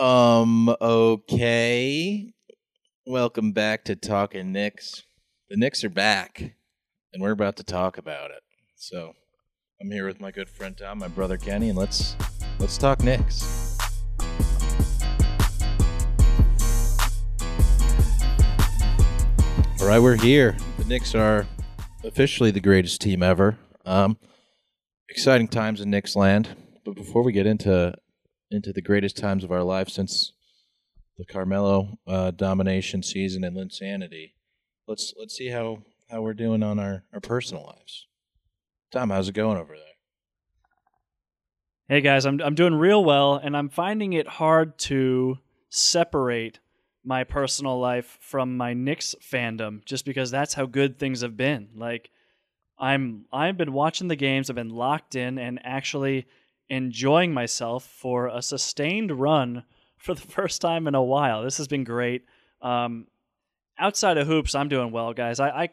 Um, okay. Welcome back to Talking Knicks. The Knicks are back, and we're about to talk about it. So, I'm here with my good friend Tom, my brother Kenney, and let's let's talk Knicks. All right, we're here. The Knicks are officially the greatest team ever. Um, exciting times in Knicks land. But before we get into into the greatest times of our life since the Carmelo uh, domination season and Linsanity, let's let's see how how we're doing on our our personal lives. Tom, how's it going over there? Hey guys, I'm I'm doing real well, and I'm finding it hard to separate my personal life from my Knicks fandom, just because that's how good things have been. Like, I'm I've been watching the games, I've been locked in, and actually enjoying myself for a sustained run for the first time in a while. This has been great. Um, outside of hoops, I'm doing well, guys. I, I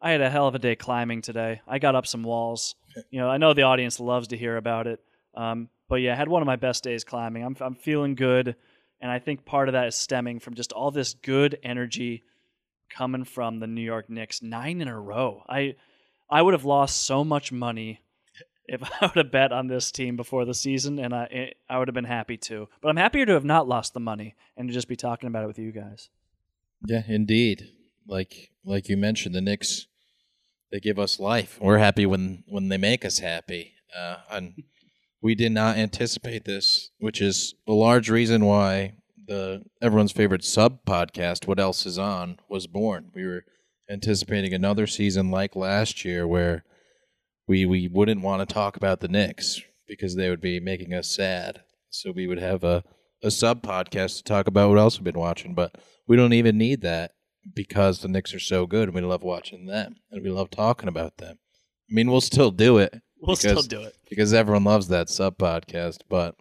I had a hell of a day climbing today. I got up some walls. You know, I know the audience loves to hear about it. Um, but yeah, I had one of my best days climbing. I'm I'm feeling good, and I think part of that is stemming from just all this good energy coming from the New York Knicks. Nine in a row. I I would have lost so much money if I would have bet on this team before the season, and I I would have been happy to. But I'm happier to have not lost the money and to just be talking about it with you guys. Yeah, indeed. Like like you mentioned, the Knicks they give us life. We're happy when when they make us happy. Uh, and we did not anticipate this, which is a large reason why the everyone's favorite sub podcast, What Else Is On, was born. We were anticipating another season like last year where we we wouldn't want to talk about the Knicks because they would be making us sad. So we would have a, a sub podcast to talk about what else we've been watching, but we don't even need that because the Knicks are so good and we love watching them and we love talking about them. I mean, we'll still do it. We'll because, still do it. because everyone loves that sub podcast, but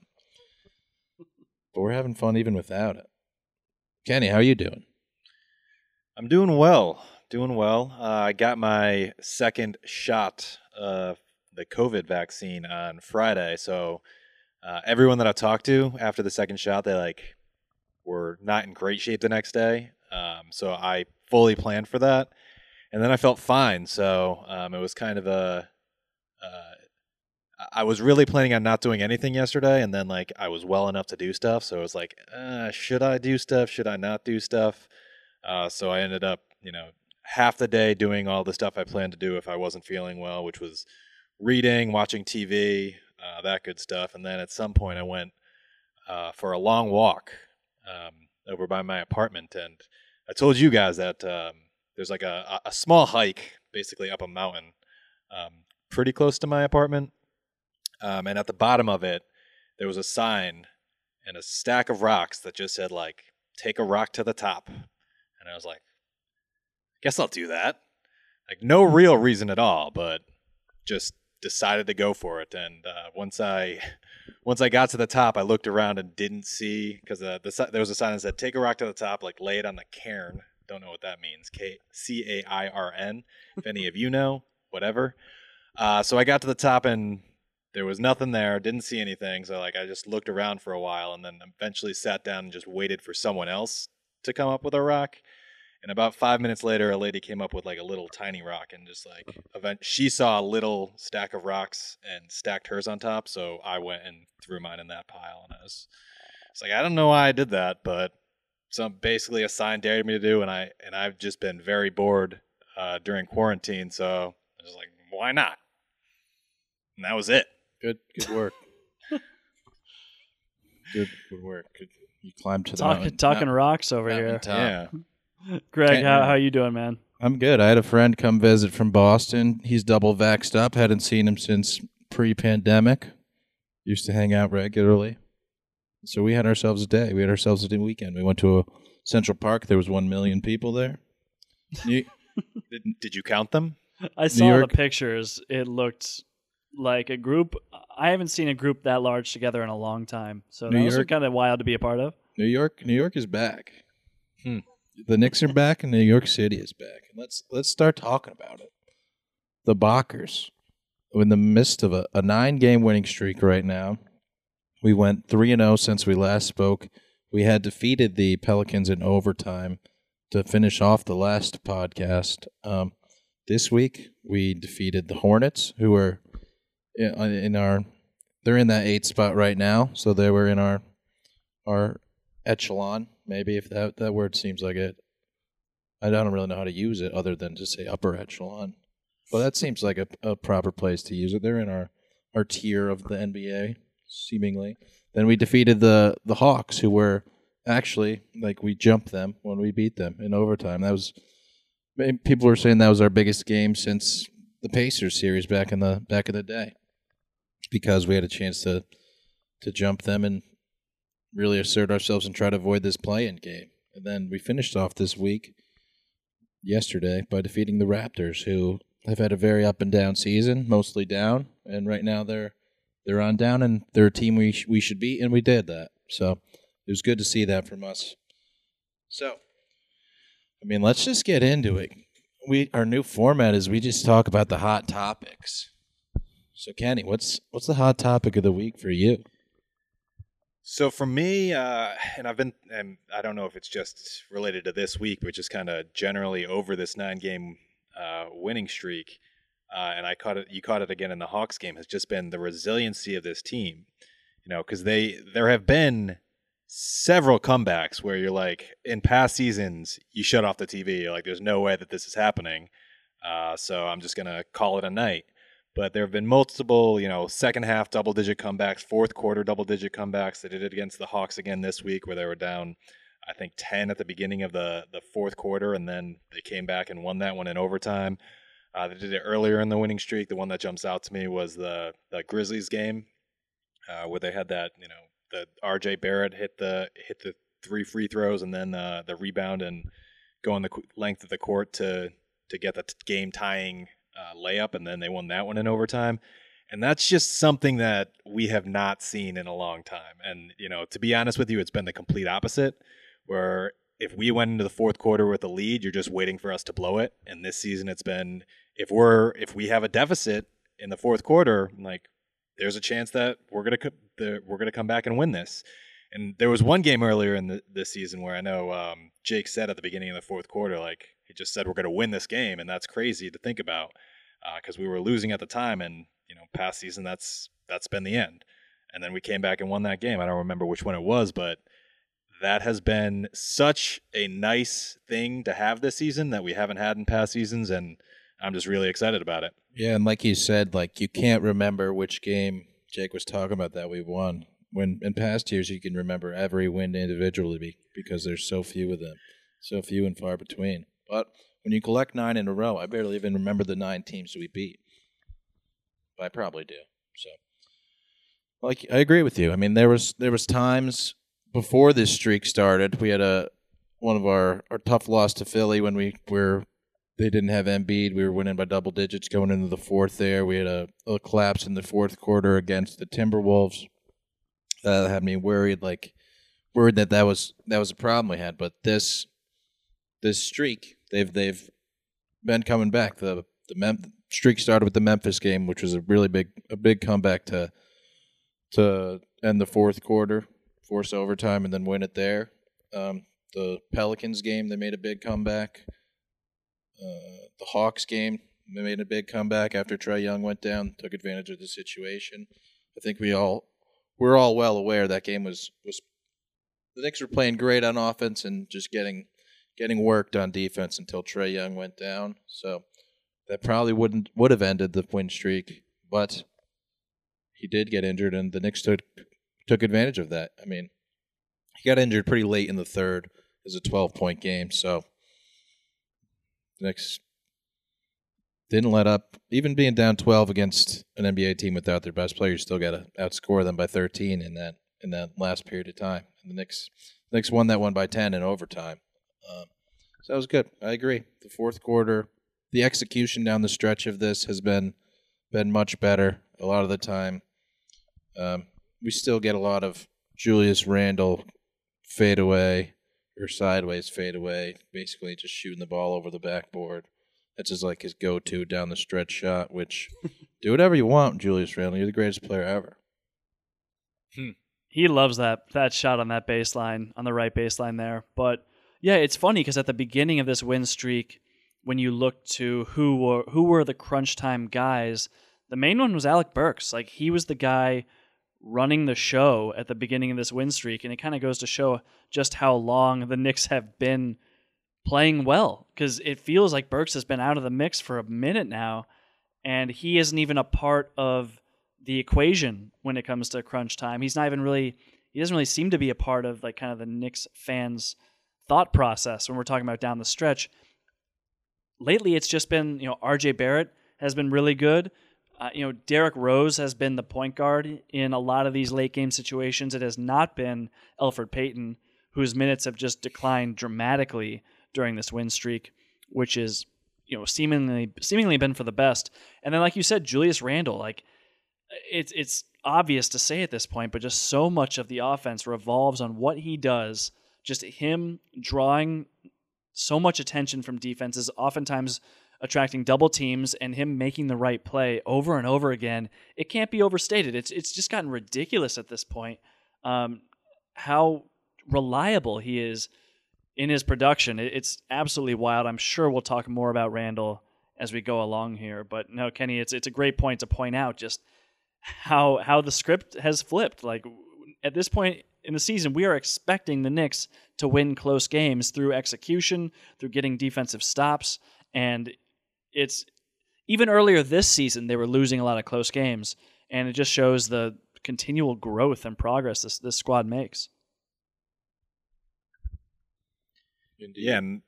but we're having fun even without it. Kenney, how are you doing? I'm doing well. Doing well. Uh, I got my second shot of the COVID vaccine on Friday. So uh, everyone that I talked to after the second shot, they like were not in great shape the next day. Um, so I fully planned for that, and then I felt fine. So um, it was kind of a. Uh, I was really planning on not doing anything yesterday, and then like I was well enough to do stuff. So it was like, uh, should I do stuff? Should I not do stuff? Uh, so I ended up, you know, half the day doing all the stuff I planned to do if I wasn't feeling well, which was reading, watching TV, uh, that good stuff. And then at some point, I went uh, for a long walk um, over by my apartment, and I told you guys that um, there's like a, a small hike, basically up a mountain, um, pretty close to my apartment. Um, and at the bottom of it, there was a sign and a stack of rocks that just said like "Take a rock to the top," and I was like, guess I'll do that. Like no real reason at all, but just decided to go for it. And uh, once I once I got to the top, I looked around and didn't see because uh, the, there was a sign that said "Take a rock to the top," like lay it on the cairn. Don't know what that means. K C A I R N. If any of you know, whatever. Uh, so I got to the top and there was nothing there. Didn't see anything. So like I just looked around for a while and then eventually sat down and just waited for someone else to come up with a rock. And about five minutes later, a lady came up with like a little tiny rock and just like event. She saw a little stack of rocks and stacked hers on top. So I went and threw mine in that pile. And I was, it's like I don't know why I did that, but some basically a sign dared me to do, and I and I've just been very bored uh, during quarantine. So I was like, why not? And that was it. Good good work. good good work. Good. You climbed to the Talk, mountain, talking mount- rocks over mountain here. top. Yeah. Greg, how how you doing, man? I'm good. I had a friend come visit from Boston. He's double vaxxed up. Hadn't seen him since pre-pandemic. Used to hang out regularly. So we had ourselves a day. We had ourselves a weekend. We went to a Central Park. There was one million people there. You- Did, did you count them? I saw York. the pictures. It looked like a group. I haven't seen a group that large together in a long time. So New that was York. kind of wild to be a part of. New York, New York is back. Hmm. The Knicks are back, and New York City is back. Let's let's start talking about it. The Bockers, in the midst of a, a nine game winning streak right now. We went three and zero since we last spoke. we had defeated the Pelicans in overtime to finish off the last podcast. Um, this week we defeated the Hornets, who were in, in our they're in that eight spot right now, so they were in our our echelon, maybe if that that word seems like it. I don't really know how to use it other than to say upper echelon. But that seems like a, a proper place to use it. They're in our, our tier of the NBA, seemingly. Then we defeated the the Hawks, who were actually like we jumped them when we beat them in overtime. That was people were saying that was our biggest game since the Pacers series back in the back of the day, because we had a chance to to jump them and really assert ourselves and try to avoid this play-in game. And then we finished off this week yesterday by defeating the Raptors, who have had a very up and down season, mostly down, and right now they're they're on down, and they're a team we sh- we should beat, and we did that. So it was good to see that from us. So, I mean, let's just get into it. We our new format is we just talk about the hot topics. So, Kenney, what's what's the hot topic of the week for you? So for me, uh, and I've been, and I don't know if it's just related to this week, but just kind of generally over this nine-game uh, winning streak, uh, and I caught it. You caught it again in the Hawks game. Has just been the resiliency of this team. You know, because they there have been several comebacks where you're like in past seasons you shut off the TV. You're like, there's no way that this is happening. Uh, so I'm just gonna call it a night. But there have been multiple, you know, second half double digit comebacks, fourth quarter double digit comebacks. They did it against the Hawks again this week, where they were down, I think, ten at the beginning of the the fourth quarter, and then they came back and won that one in overtime. Uh, they did it earlier in the winning streak. The one that jumps out to me was the the Grizzlies game, uh, where they had that, you know, the R.J. Barrett hit the hit the three free throws and then uh, the rebound and go on the length of the court to to get the game tying uh, layup, and then they won that one in overtime. And that's just something that we have not seen in a long time. And, you know, to be honest with you, it's been the complete opposite, where if we went into the fourth quarter with a lead, you're just waiting for us to blow it. And this season, it's been if we're if we have a deficit in the fourth quarter, like there's a chance that we're gonna we're gonna come back and win this. And there was one game earlier in the, this season where I know um, Jake said at the beginning of the fourth quarter, like he just said we're going to win this game, and that's crazy to think about because uh, we were losing at the time, and you know, past season that's that's been the end. And then we came back and won that game. I don't remember which one it was, but that has been such a nice thing to have this season that we haven't had in past seasons, and I'm just really excited about it. Yeah, and like you said, like you can't remember which game Jake was talking about that we won. When in past years you can remember every win individually because there's so few of them, so few and far between. But when you collect nine in a row, I barely even remember the nine teams we beat. But I probably do. So, like, I agree with you. I mean, there was there was times before this streak started. We had a one of our, our tough loss to Philly when we were they didn't have Embiid. We were winning by double digits going into the fourth. There, we had a, a collapse in the fourth quarter against the Timberwolves. Uh, that had me worried, like worried that that was that was a problem we had. But this this streak they've they've been coming back. The the Mem- streak started with the Memphis game, which was a really big a big comeback to to end the fourth quarter, force overtime, and then win it there. Um, the Pelicans game, they made a big comeback. Uh, the Hawks game, they made a big comeback after Trae Young went down, took advantage of the situation. I think we all we're all well aware that game was was the Knicks were playing great on offense and just getting getting worked on defense until Trae Young went down. So that probably wouldn't would have ended the win streak, but he did get injured, and the Knicks took took advantage of that. I mean, he got injured pretty late in the third. It was a twelve point game, so the Knicks didn't let up. Even being down twelve against an NBA team without their best player, you still got to outscore them by thirteen in that in that last period of time. And the Knicks the Knicks won that one by ten in overtime. Um, so that was good. I agree. The fourth quarter, the execution down the stretch of this has been been much better. A lot of the time, um, we still get a lot of Julius Randle fade away or sideways fade away, basically just shooting the ball over the backboard. That's just like his go-to down the stretch shot. Which do whatever you want, Julius Randle. You're the greatest player ever. Hmm He loves that that shot on that baseline on the right baseline there. But yeah, it's funny because at the beginning of this win streak, when you look to who were who were the crunch time guys, the main one was Alec Burks. Like he was the guy running the show at the beginning of this win streak, and it kind of goes to show just how long the Knicks have been playing well because it feels like Burks has been out of the mix for a minute now, and he isn't even a part of the equation when it comes to crunch time. He's not even really he doesn't really seem to be a part of like kind of the Knicks fans thought process when we're talking about down the stretch. Lately it's just been, you know, RJ Barrett has been really good. Uh, you know, Derrick Rose has been the point guard in a lot of these late game situations. It has not been Elfrid Payton, whose minutes have just declined dramatically during this win streak, which is you know seemingly seemingly been for the best. And then, like you said, Julius Randle, like it's it's obvious to say at this point, but just so much of the offense revolves on what he does. Just him drawing so much attention from defenses, oftentimes attracting double teams, and him making the right play over and over again. It can't be overstated. It's it's just gotten ridiculous at this point. Um, how reliable he is in his production. It's absolutely wild. I'm sure we'll talk more about Randle as we go along here. But no, Kenney, it's it's a great point to point out just how how the script has flipped. Like at this point in the season, we are expecting the Knicks to win close games through execution, through getting defensive stops, and it's even earlier this season they were losing a lot of close games, and it just shows the continual growth and progress this this squad makes. Indeed. Yeah, and,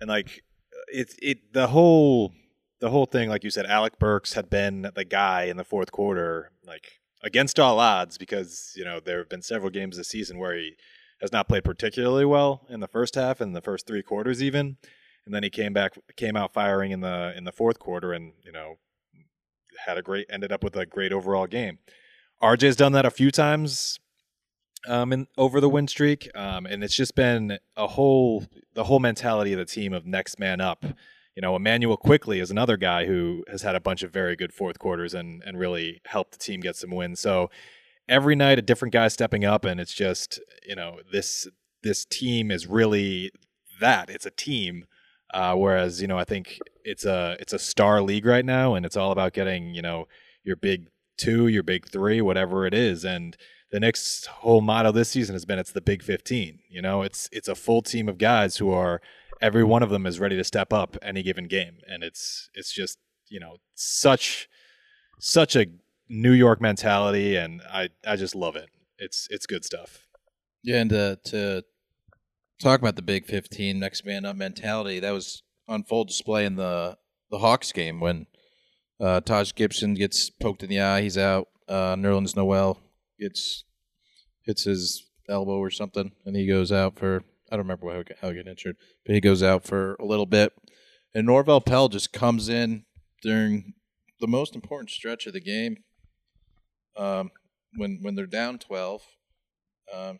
and like it's it the whole the whole thing, like you said, Alec Burks had been the guy in the fourth quarter, like against all odds, because you know there have been several games this season where he has not played particularly well in the first half and the first three quarters even, and then he came back, came out firing in the in the fourth quarter, and you know had a great, ended up with a great overall game. RJ's done that a few times um, in, over the win streak, um, and it's just been a whole the whole mentality of the team of next man up you know, Emmanuel Quickley is another guy who has had a bunch of very good fourth quarters and and really helped the team get some wins. So every night a different guy stepping up, and it's just you know this this team is really that it's a team. Uh, whereas you know I think it's a it's a star league right now, and it's all about getting you know your big two, your big three, whatever it is, and the next whole motto this season has been it's the Big 15. You know, it's it's a full team of guys who are every one of them is ready to step up any given game, and it's it's just you know such such a New York mentality, and I I just love it. It's it's good stuff. Yeah, and to, to talk about the Big Fifteen next man up mentality, that was on full display in the the Hawks game when uh, Taj Gibson gets poked in the eye, he's out. Uh, Nerlens Noel gets hits his elbow or something, and he goes out for I don't remember how, how he got injured, but he goes out for a little bit. And Norvel Pelle just comes in during the most important stretch of the game um, when when they're down 12. Um,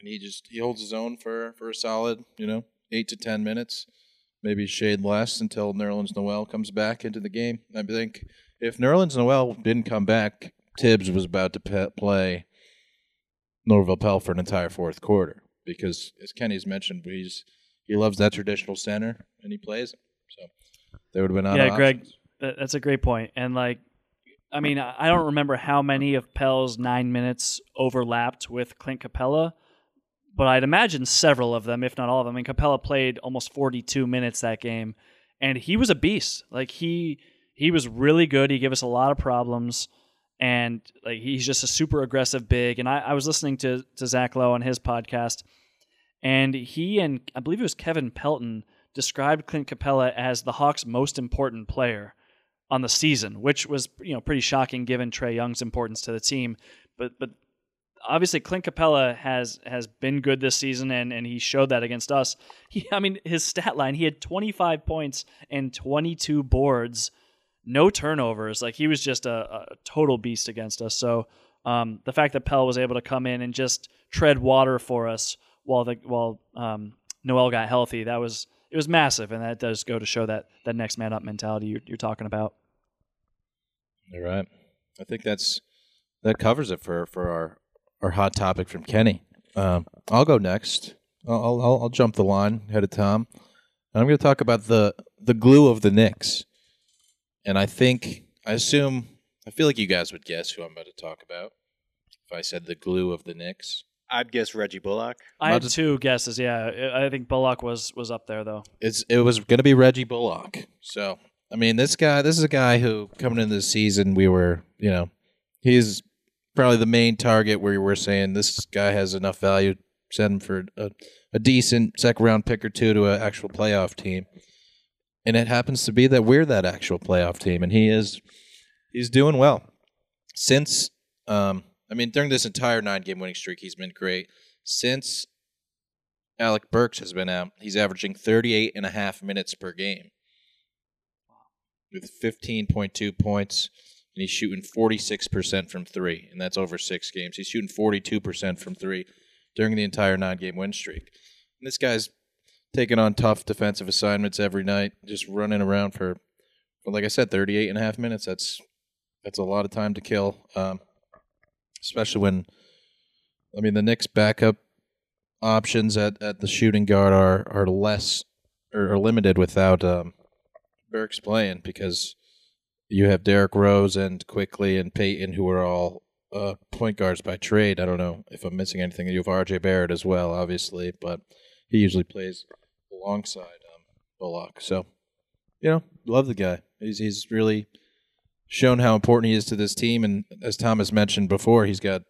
and he just he holds his own for, for a solid, you know, eight to ten minutes, maybe shade less until Nerlens Noel comes back into the game. I think if Nerlens Noel didn't come back, Thibs was about to pe- play Norvel Pelle for an entire fourth quarter because, as Kenney's mentioned, he's he loves that traditional center and he plays. So they would have been out. Yeah, Greg, that's a great point. And like, I mean, I don't remember how many of Pelle's nine minutes overlapped with Clint Capela, but I'd imagine several of them, if not all of them. I mean, Capela played almost 42 minutes that game, and he was a beast. Like he he was really good. He gave us a lot of problems and like he's just a super aggressive big. And I, I was listening to to Zach Lowe on his podcast, and he and I believe it was Kevin Pelton described Clint Capela as the Hawks' most important player on the season, which was you know pretty shocking given Trae Young's importance to the team. But but obviously Clint Capela has has been good this season and and he showed that against us. He I mean his stat line, he had 25 points and 22 boards no turnovers. Like he was just a, a total beast against us. So um, the fact that Pelle was able to come in and just tread water for us while the while um, Noel got healthy, that was it was massive, and that does go to show that that next man up mentality you're, you're talking about. You're right. I think that's that covers it for for our our hot topic from Kenney. Um, I'll go next. I'll, I'll I'll jump the line ahead of Tom. I'm going to talk about the the glue of the Knicks. And I think I assume I feel like you guys would guess who I'm about to talk about if I said the glue of the Knicks. I'd guess Reggie Bullock. I Not had two guesses. Yeah, I I think Bullock was was up there though. It's it was going to be Reggie Bullock. So I mean, this guy, this is a guy who coming into the season, we were, you know, he's probably the main target where we're saying this guy has enough value, send him for a, a decent second round pick or two to an actual playoff team. And it happens to be that we're that actual playoff team, and he is he's doing well. Since um, I mean, during this entire nine game winning streak, he's been great. Since Alec Burks has been out, he's averaging 38 and a half minutes per game with 15.2 points, and he's shooting 46% from three, and that's over six games. He's shooting 42% from three during the entire nine game win streak. And this guy's taking on tough defensive assignments every night, just running around for, well, like I said, 38 and a half minutes. That's that's a lot of time to kill, um, especially when, I mean, the Knicks' backup options at, at the shooting guard are are less or are limited without um, Burks playing because you have Derrick Rose and Quickley and Payton who are all uh, point guards by trade. I don't know if I'm missing anything. You have R.J. Barrett as well, obviously, but he usually plays alongside um, Bullock. So, you know, love the guy. He's he's really shown how important he is to this team, and as Thomas mentioned before, he's got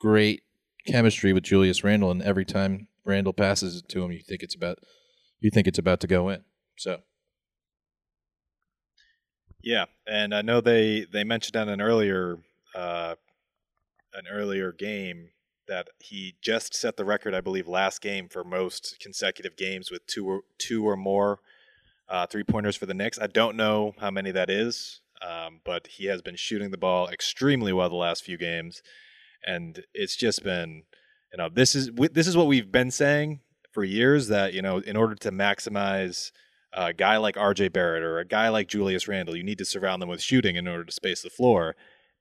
great chemistry with Julius Randle, and every time Randle passes it to him, you think it's about you think it's about to go in. So Yeah, and I know they they mentioned on an earlier uh, an earlier game that he just set the record, I believe, last game for most consecutive games with two or two or more uh, three pointers for the Knicks. I don't know how many that is, um, but he has been shooting the ball extremely well the last few games, and it's just been, you know, this is this is what we've been saying for years that you know, in order to maximize a guy like RJ Barrett or a guy like Julius Randle, you need to surround them with shooting in order to space the floor.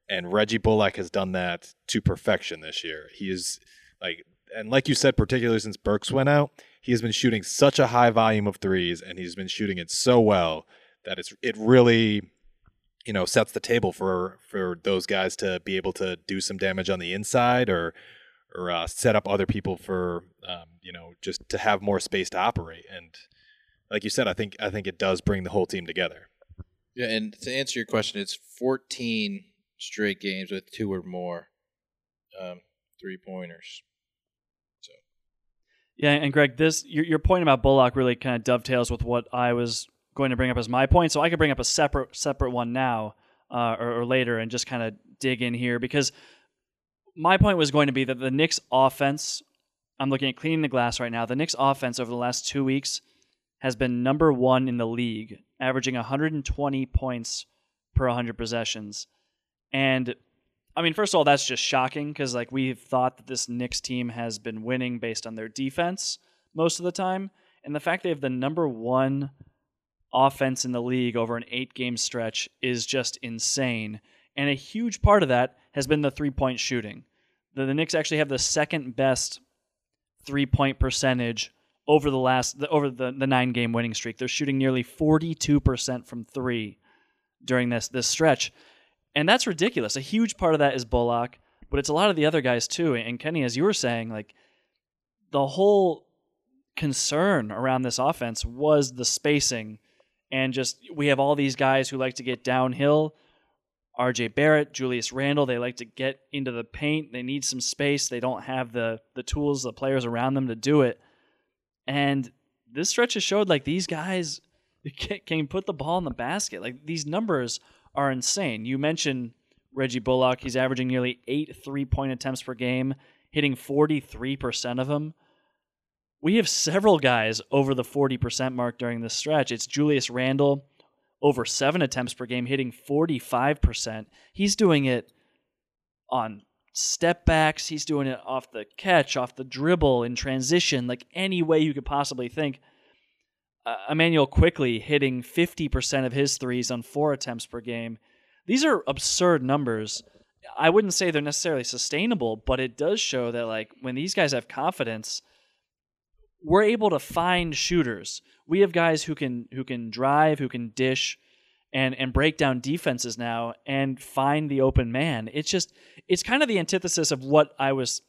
And Reggie Bullock has done that to perfection this year. He is like, and like you said, particularly since Burks went out, he has been shooting such a high volume of threes, and he's been shooting it so well that it's it really, you know, sets the table for for those guys to be able to do some damage on the inside or or uh, set up other people for um, you know just to have more space to operate. And like you said, I think I think it does bring the whole team together. yeah, and to answer your question, it's 14 straight games with two or more um, three pointers. So, Yeah, and Greg, this your, your point about Bullock really kind of dovetails with what I was going to bring up as my point. So I could bring up a separate separate one now uh, or, or later and just kind of dig in here because my point was going to be that the Knicks offense. I'm looking at cleaning the glass right now. The Knicks offense over the last two weeks has been number one in the league, averaging 120 points per 100 possessions. And I mean, first of all, that's just shocking because like we've thought that this Knicks team has been winning based on their defense most of the time, and the fact they have the number one offense in the league over an eight-game stretch is just insane. And a huge part of that has been the three-point shooting. The, the Knicks actually have the second best three-point percentage over the last the, over the, the nine-game winning streak. They're shooting nearly 42% from three during this this stretch. And that's ridiculous. A huge part of that is Bullock, but it's a lot of the other guys too. And Kenney, as you were saying, like the whole concern around this offense was the spacing and just we have all these guys who like to get downhill. RJ Barrett, Julius Randle, they like to get into the paint. They need some space. They don't have the the tools, the players around them to do it. And this stretch has showed like these guys can, can put the ball in the basket. Like these numbers are insane. You mentioned Reggie Bullock. He's averaging nearly eight three point attempts per game, hitting 43% of them. We have several guys over the 40% mark during this stretch. It's Julius Randle, over seven attempts per game, hitting 45%. He's doing it on step backs, he's doing it off the catch, off the dribble, in transition, like any way you could possibly think uh, Emmanuel Quickley hitting 50% of his threes on four attempts per game. These are absurd numbers. I wouldn't say they're necessarily sustainable, but it does show that like when these guys have confidence, we're able to find shooters. We have guys who can who can drive, who can dish, and and break down defenses now and find the open man. It's just it's kind of the antithesis of what I was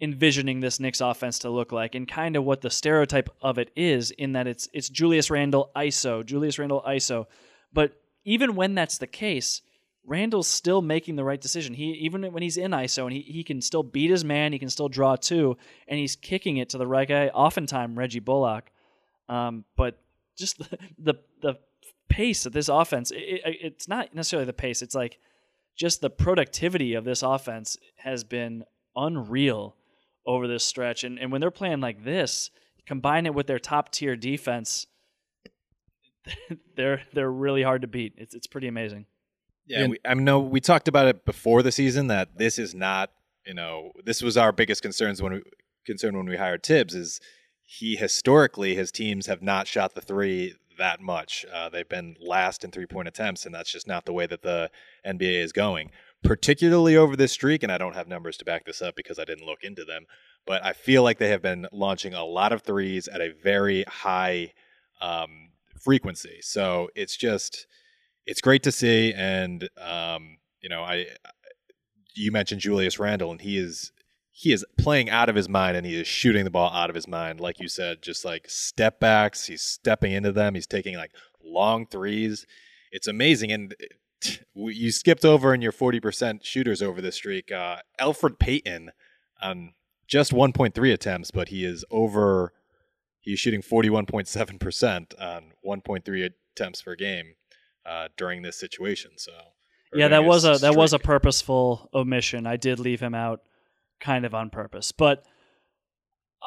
envisioning this Knicks offense to look like and kind of what the stereotype of it is in that it's it's Julius Randle ISO, Julius Randle ISO. But even when that's the case, Randle's still making the right decision. He even when he's in ISO and he, he can still beat his man, he can still draw two, and he's kicking it to the right guy, oftentimes Reggie Bullock. Um, but just the, the, the pace of this offense, it, it, it's not necessarily the pace. It's like just the productivity of this offense has been unreal over this stretch. And and when they're playing like this, combine it with their top tier defense, they're they're really hard to beat. It's it's pretty amazing. Yeah, we, I know we talked about it before the season that this is not, you know, this was our biggest concerns when we concern when we hired Thibs is he historically his teams have not shot the three that much. Uh, they've been last in three point attempts, and that's just not the way that the NBA is going. Particularly over this streak, and I don't have numbers to back this up because I didn't look into them, but I feel like they have been launching a lot of threes at a very high um, frequency. So it's just it's great to see, and um, you know, I you mentioned Julius Randle, and he is he is playing out of his mind and he is shooting the ball out of his mind. Like you said, just like step backs, he's stepping into them. He's taking like long threes. It's amazing. And you skipped over in your 40% shooters over this streak. Uh, Elfrid Payton on just 1.3 attempts, but he is over, he's shooting 41.7% on 1.3 attempts per game uh, during this situation. So, yeah, that was a, that was a purposeful omission. I did leave him out kind of on purpose. But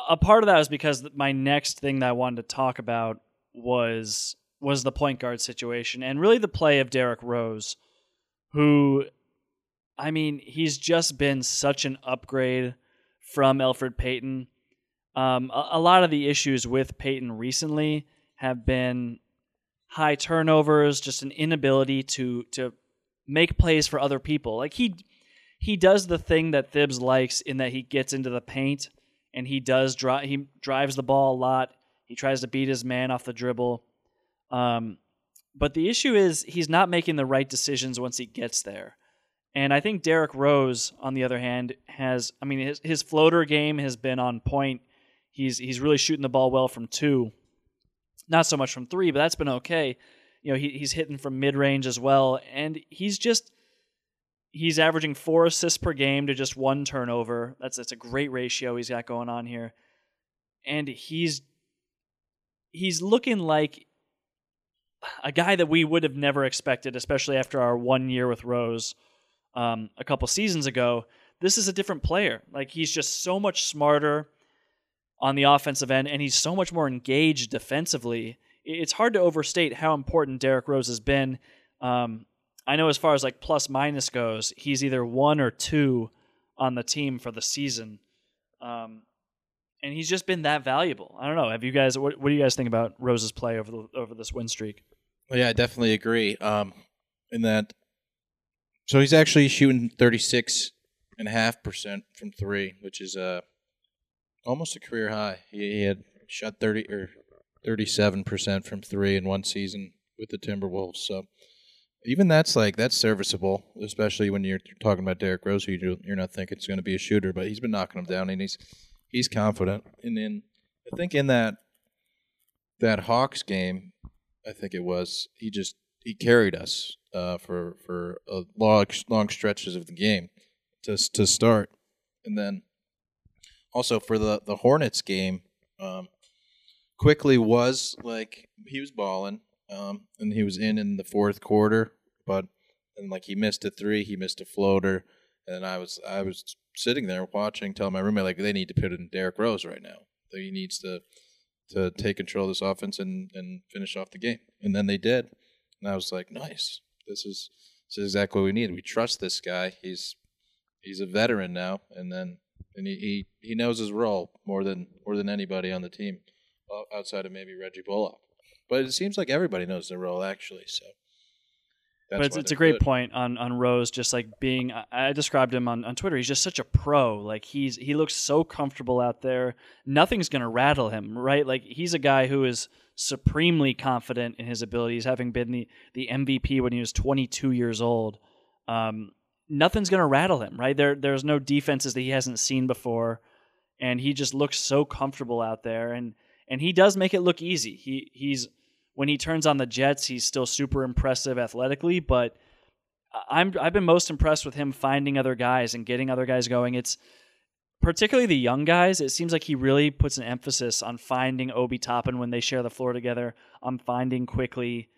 a part of that was because my next thing that I wanted to talk about was was the point guard situation and really the play of Derrick Rose, who I mean, he's just been such an upgrade from Elfrid Payton. Um, a, a lot of the issues with Payton recently have been high turnovers, just an inability to to make plays for other people. Like he he does the thing that Thibs likes in that he gets into the paint and he does drive. He drives the ball a lot. He tries to beat his man off the dribble. Um, but the issue is he's not making the right decisions once he gets there. And I think Derrick Rose, on the other hand, has. I mean, his his floater game has been on point. He's he's really shooting the ball well from two, not so much from three, but that's been okay. You know, he, he's hitting from mid range as well, and he's just he's averaging four assists per game to just one turnover. That's that's a great ratio he's got going on here, and he's he's looking like a guy that we would have never expected, especially after our one year with Rose um, a couple seasons ago. This is a different player. Like he's just so much smarter on the offensive end, and he's so much more engaged defensively. It's hard to overstate how important Derrick Rose has been. Um, I know as far as like plus minus goes, he's either one or two on the team for the season. Um, and he's just been that valuable. I don't know. Have you guys? What, what do you guys think about Rose's play over the over this win streak? Yeah, I definitely agree. Um, in that, so he's actually shooting thirty six and a half percent from three, which is uh almost a career high. He, he had shot thirty or thirty seven percent from three in one season with the Timberwolves. So even that's like that's serviceable, especially when you're talking about Derrick Rose. Who you're not thinking it's going to be a shooter, but he's been knocking him down, and he's he's confident. And then I think in that that Hawks game, I think it was he just he carried us uh, for for a long long stretches of the game to to start, and then also for the the Hornets game, um, Quickley was like he was balling um, and he was in in the fourth quarter, but and like he missed a three, he missed a floater, and I was I was sitting there watching, telling my roommate like they need to put in Derrick Rose right now. He needs to to take control of this offense and and finish off the game, and then they did, and I was like, nice, this is this is exactly what we need. We trust this guy. He's he's a veteran now, and then and he, he, he knows his role more than more than anybody on the team, outside of maybe Reggie Bullock. But it seems like everybody knows their role actually. So That's but it's, a great good. point on on Rose. Just like being, I- I described him on, on Twitter. He's just such a pro. Like he's he looks so comfortable out there. Nothing's gonna rattle him, right? Like he's a guy who is supremely confident in his abilities, having been the the MVP when he was 22 years old. Um, nothing's gonna rattle him, right? There there's no defenses that he hasn't seen before, and he just looks so comfortable out there, and and he does make it look easy. He he's when he turns on the Jets, he's still super impressive athletically, but I'm I've been most impressed with him finding other guys and getting other guys going. It's particularly the young guys. It seems like he really puts an emphasis on finding Obi Toppin when they share the floor together. On finding Quickley.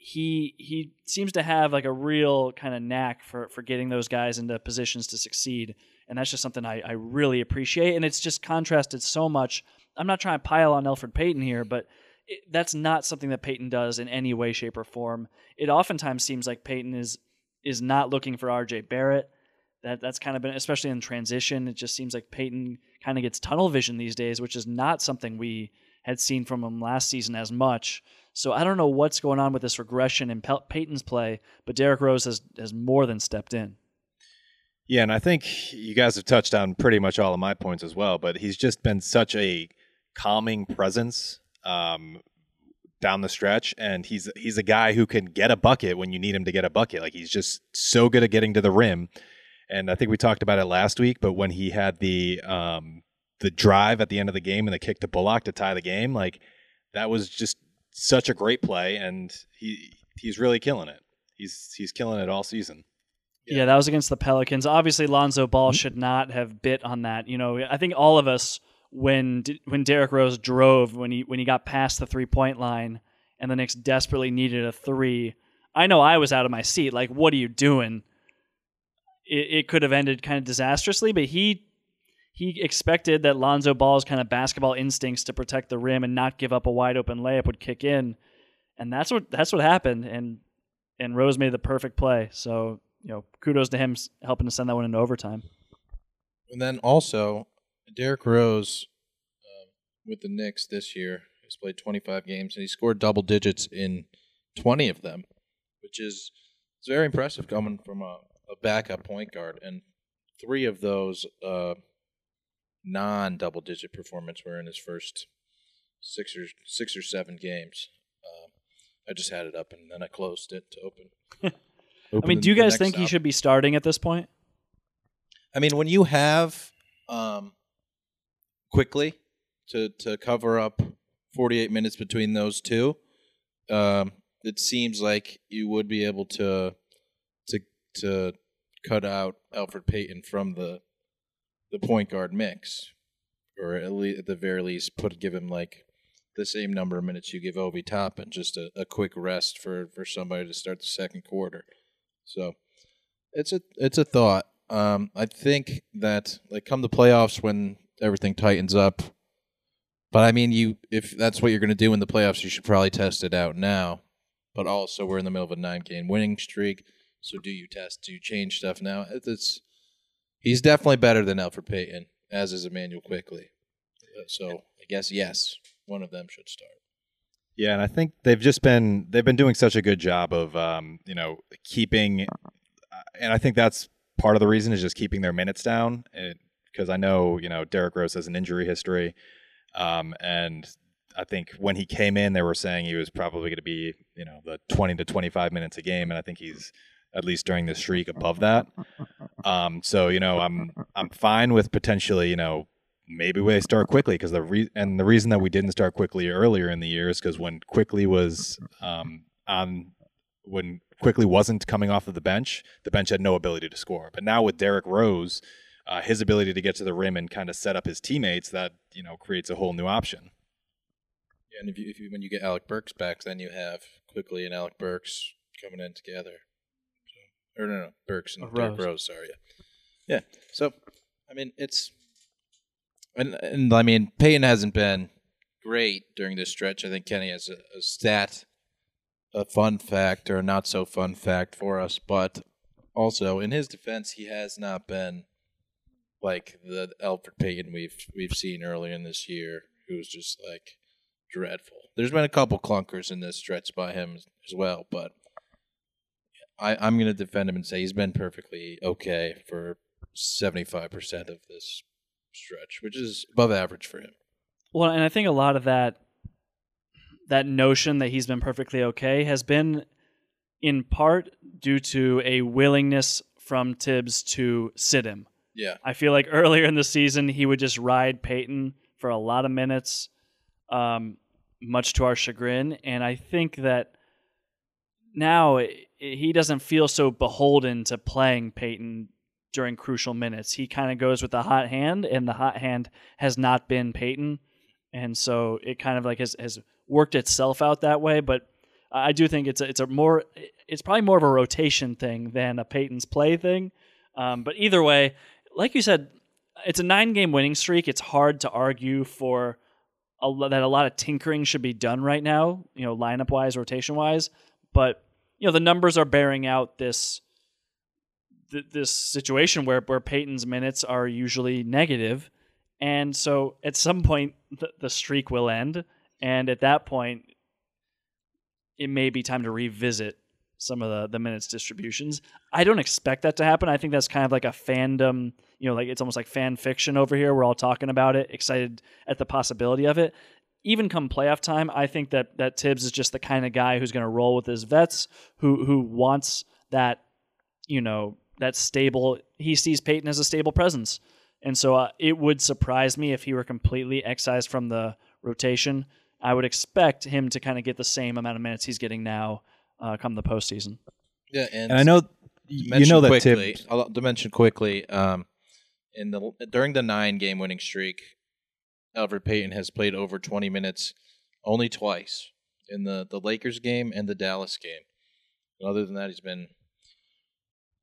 He he seems to have like a real kind of knack for for getting those guys into positions to succeed, and that's just something I, I really appreciate. And it's just contrasted so much. I'm not trying to pile on Elfrid Payton here, but it, that's not something that Payton does in any way, shape, or form. It oftentimes seems like Payton is is not looking for RJ Barrett. That that's kind of been, especially in transition. It just seems like Payton kind of gets tunnel vision these days, which is not something we had seen from him last season as much. So I don't know what's going on with this regression in Payton's play, but Derrick Rose has has more than stepped in. Yeah, and I think you guys have touched on pretty much all of my points as well. But he's just been such a calming presence um, down the stretch, and he's he's a guy who can get a bucket when you need him to get a bucket. Like he's just so good at getting to the rim. And I think we talked about it last week, but when he had the um, the drive at the end of the game and the kick to Bullock to tie the game, like that was just such a great play, and he he's really killing it. He's he's killing it all season. Yeah. that was against the Pelicans. Obviously, Lonzo Ball should not have bit on that. You know, I think all of us when when Derrick Rose drove when he when he got past the three point line and the Knicks desperately needed a three. I know I was out of my seat. Like, what are you doing? It, it could have ended kind of disastrously, but he he expected that Lonzo Ball's kind of basketball instincts to protect the rim and not give up a wide open layup would kick in, and that's what that's what happened. And and Rose made the perfect play. So you know, kudos to him helping to send that one into overtime. And then also, Derrick Rose um, with the Knicks this year has played 25 games and he scored double digits in 20 of them, which is it's very impressive coming from a, a backup point guard. And three of those uh, non double digit performance were in his first six or six or seven games. Um, I just had it up and then I closed it to open. I mean, do you guys think he should be starting at this point? I mean, when you have um, Quickley to to cover up 48 minutes between those two, um, it seems like you would be able to to to cut out Elfrid Payton from the the point guard mix, or at least at the very least put give him like the same number of minutes you give Obi Toppin, just a, a quick rest for for somebody to start the second quarter. So it's a it's a thought. Um, I think that like come the playoffs when everything tightens up. But I mean, you if that's what you're going to do in the playoffs, you should probably test it out now. But also, we're in the middle of a nine game winning streak, so do you test? Do you change stuff now? It- It's he's definitely better than Elfrid Payton, as is Emmanuel Quickley. Uh, So I guess yes, one of them should start. Yeah, and I think they've just been they've been doing such a good job of um, you know keeping, uh, and I think that's part of the reason is just keeping their minutes down. Because I know you know Derrick Rose has an injury history, um, and I think when he came in, they were saying he was probably going to be you know the twenty to twenty five minutes a game, and I think he's at least during this streak above that. Um, so you know I'm I'm fine with potentially you know maybe they start Quickley because the re- and the reason that we didn't start Quickley earlier in the year is because when Quickley was um, on when Quickley wasn't coming off of the bench, the bench had no ability to score. But now with Derrick Rose, uh, his ability to get to the rim and kind of set up his teammates, that you know creates a whole new option. Yeah, and if you, if you when you get Alec Burks back, then you have Quickley and Alec Burks coming in together. So, or no, no, Burks and Derrick Rose. Rose. Sorry, yeah, yeah. So, I mean, it's and and I mean, Payton hasn't been great during this stretch. I think Kenney has a, a stat, a fun fact or a not so fun fact for us, but also in his defense, he has not been like the Elfrid Payton we've we've seen earlier in this year, who's just like dreadful. There's been a couple clunkers in this stretch by him as well, but I, I'm going to defend him and say he's been perfectly okay for 75% of this stretch, which is above average for him. Well, and I think a lot of that that notion that he's been perfectly okay has been in part due to a willingness from Thibs to sit him. Yeah. I feel like earlier in the season he would just ride Payton for a lot of minutes, um, much to our chagrin, and I think that now i he doesn't feel so beholden to playing Payton during crucial minutes. He kind of goes with the hot hand, and the hot hand has not been Payton, and so it kind of like has has worked itself out that way. But I do think it's a, it's a more it's probably more of a rotation thing than a Payton's play thing. Um, but either way, like you said, it's a nine game winning streak. It's hard to argue for a, that a lot of tinkering should be done right now, you know, lineup wise, rotation wise. But you know, the numbers are bearing out this th- this situation where where Payton's minutes are usually negative, and so at some point the, the streak will end, and at that point, it may be time to revisit some of the the minutes distributions. I don't expect that to happen. I think that's kind of like a fandom, you know, like it's almost like fan fiction over here. We're all talking about it, excited at the possibility of it. Even come playoff time, I think that that Thibs is just the kind of guy who's going to roll with his vets, who who wants that, you know, that stable. He sees Payton as a stable presence, and so uh, it would surprise me if he were completely excised from the rotation. I would expect him to kind of get the same amount of minutes he's getting now uh, come the postseason. Yeah, and, And I know you know that quickly, Thibs. I'll to mention quickly, um, in the during the nine game winning streak, Elfrid Payton has played over 20 minutes only twice in the the Lakers game and the Dallas game. And Other than that, he's been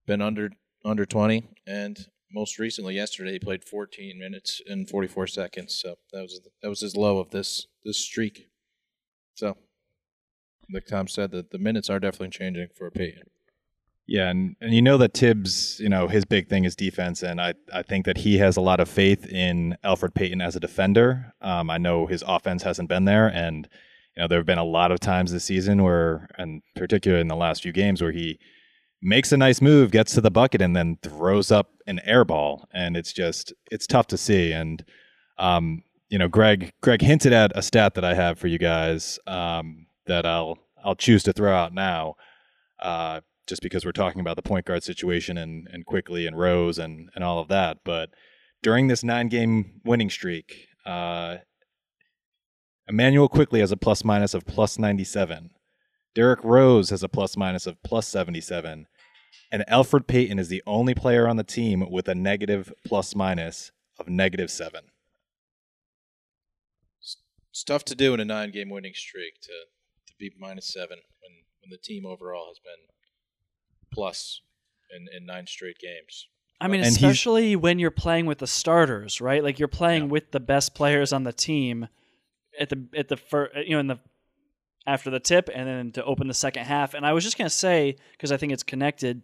been under under 20, and most recently yesterday he played 14 minutes and 44 seconds. So that was that was his low of this this streak. So, like Tom said, that the minutes are definitely changing for Payton. Yeah, and, and you know that Thibs, you know, his big thing is defense, and I, I think that he has a lot of faith in Elfrid Payton as a defender. Um, I know his offense hasn't been there, and you know there have been a lot of times this season where, and particularly in the last few games, where he makes a nice move, gets to the bucket, and then throws up an air ball, and it's just it's tough to see. And um, you know, Greg Greg hinted at a stat that I have for you guys um, that I'll I'll choose to throw out now. Uh, just because we're talking about the point guard situation and, and Quickley and Rose and, and all of that. But during this nine game winning streak, uh, Emmanuel Quickley has a plus minus of plus 97. Derrick Rose has a plus minus of plus 77. And Elfrid Payton is the only player on the team with a negative plus minus of negative seven. Tough to do in a nine game winning streak to be minus seven when, when the team overall has been plus in, in nine straight games. I mean, And especially when you're playing with the starters, right? Like you're playing Yeah. with the best players on the team at the at the fir- you know in the after the tip and then to open the second half. And I was just gonna say because I think it's connected.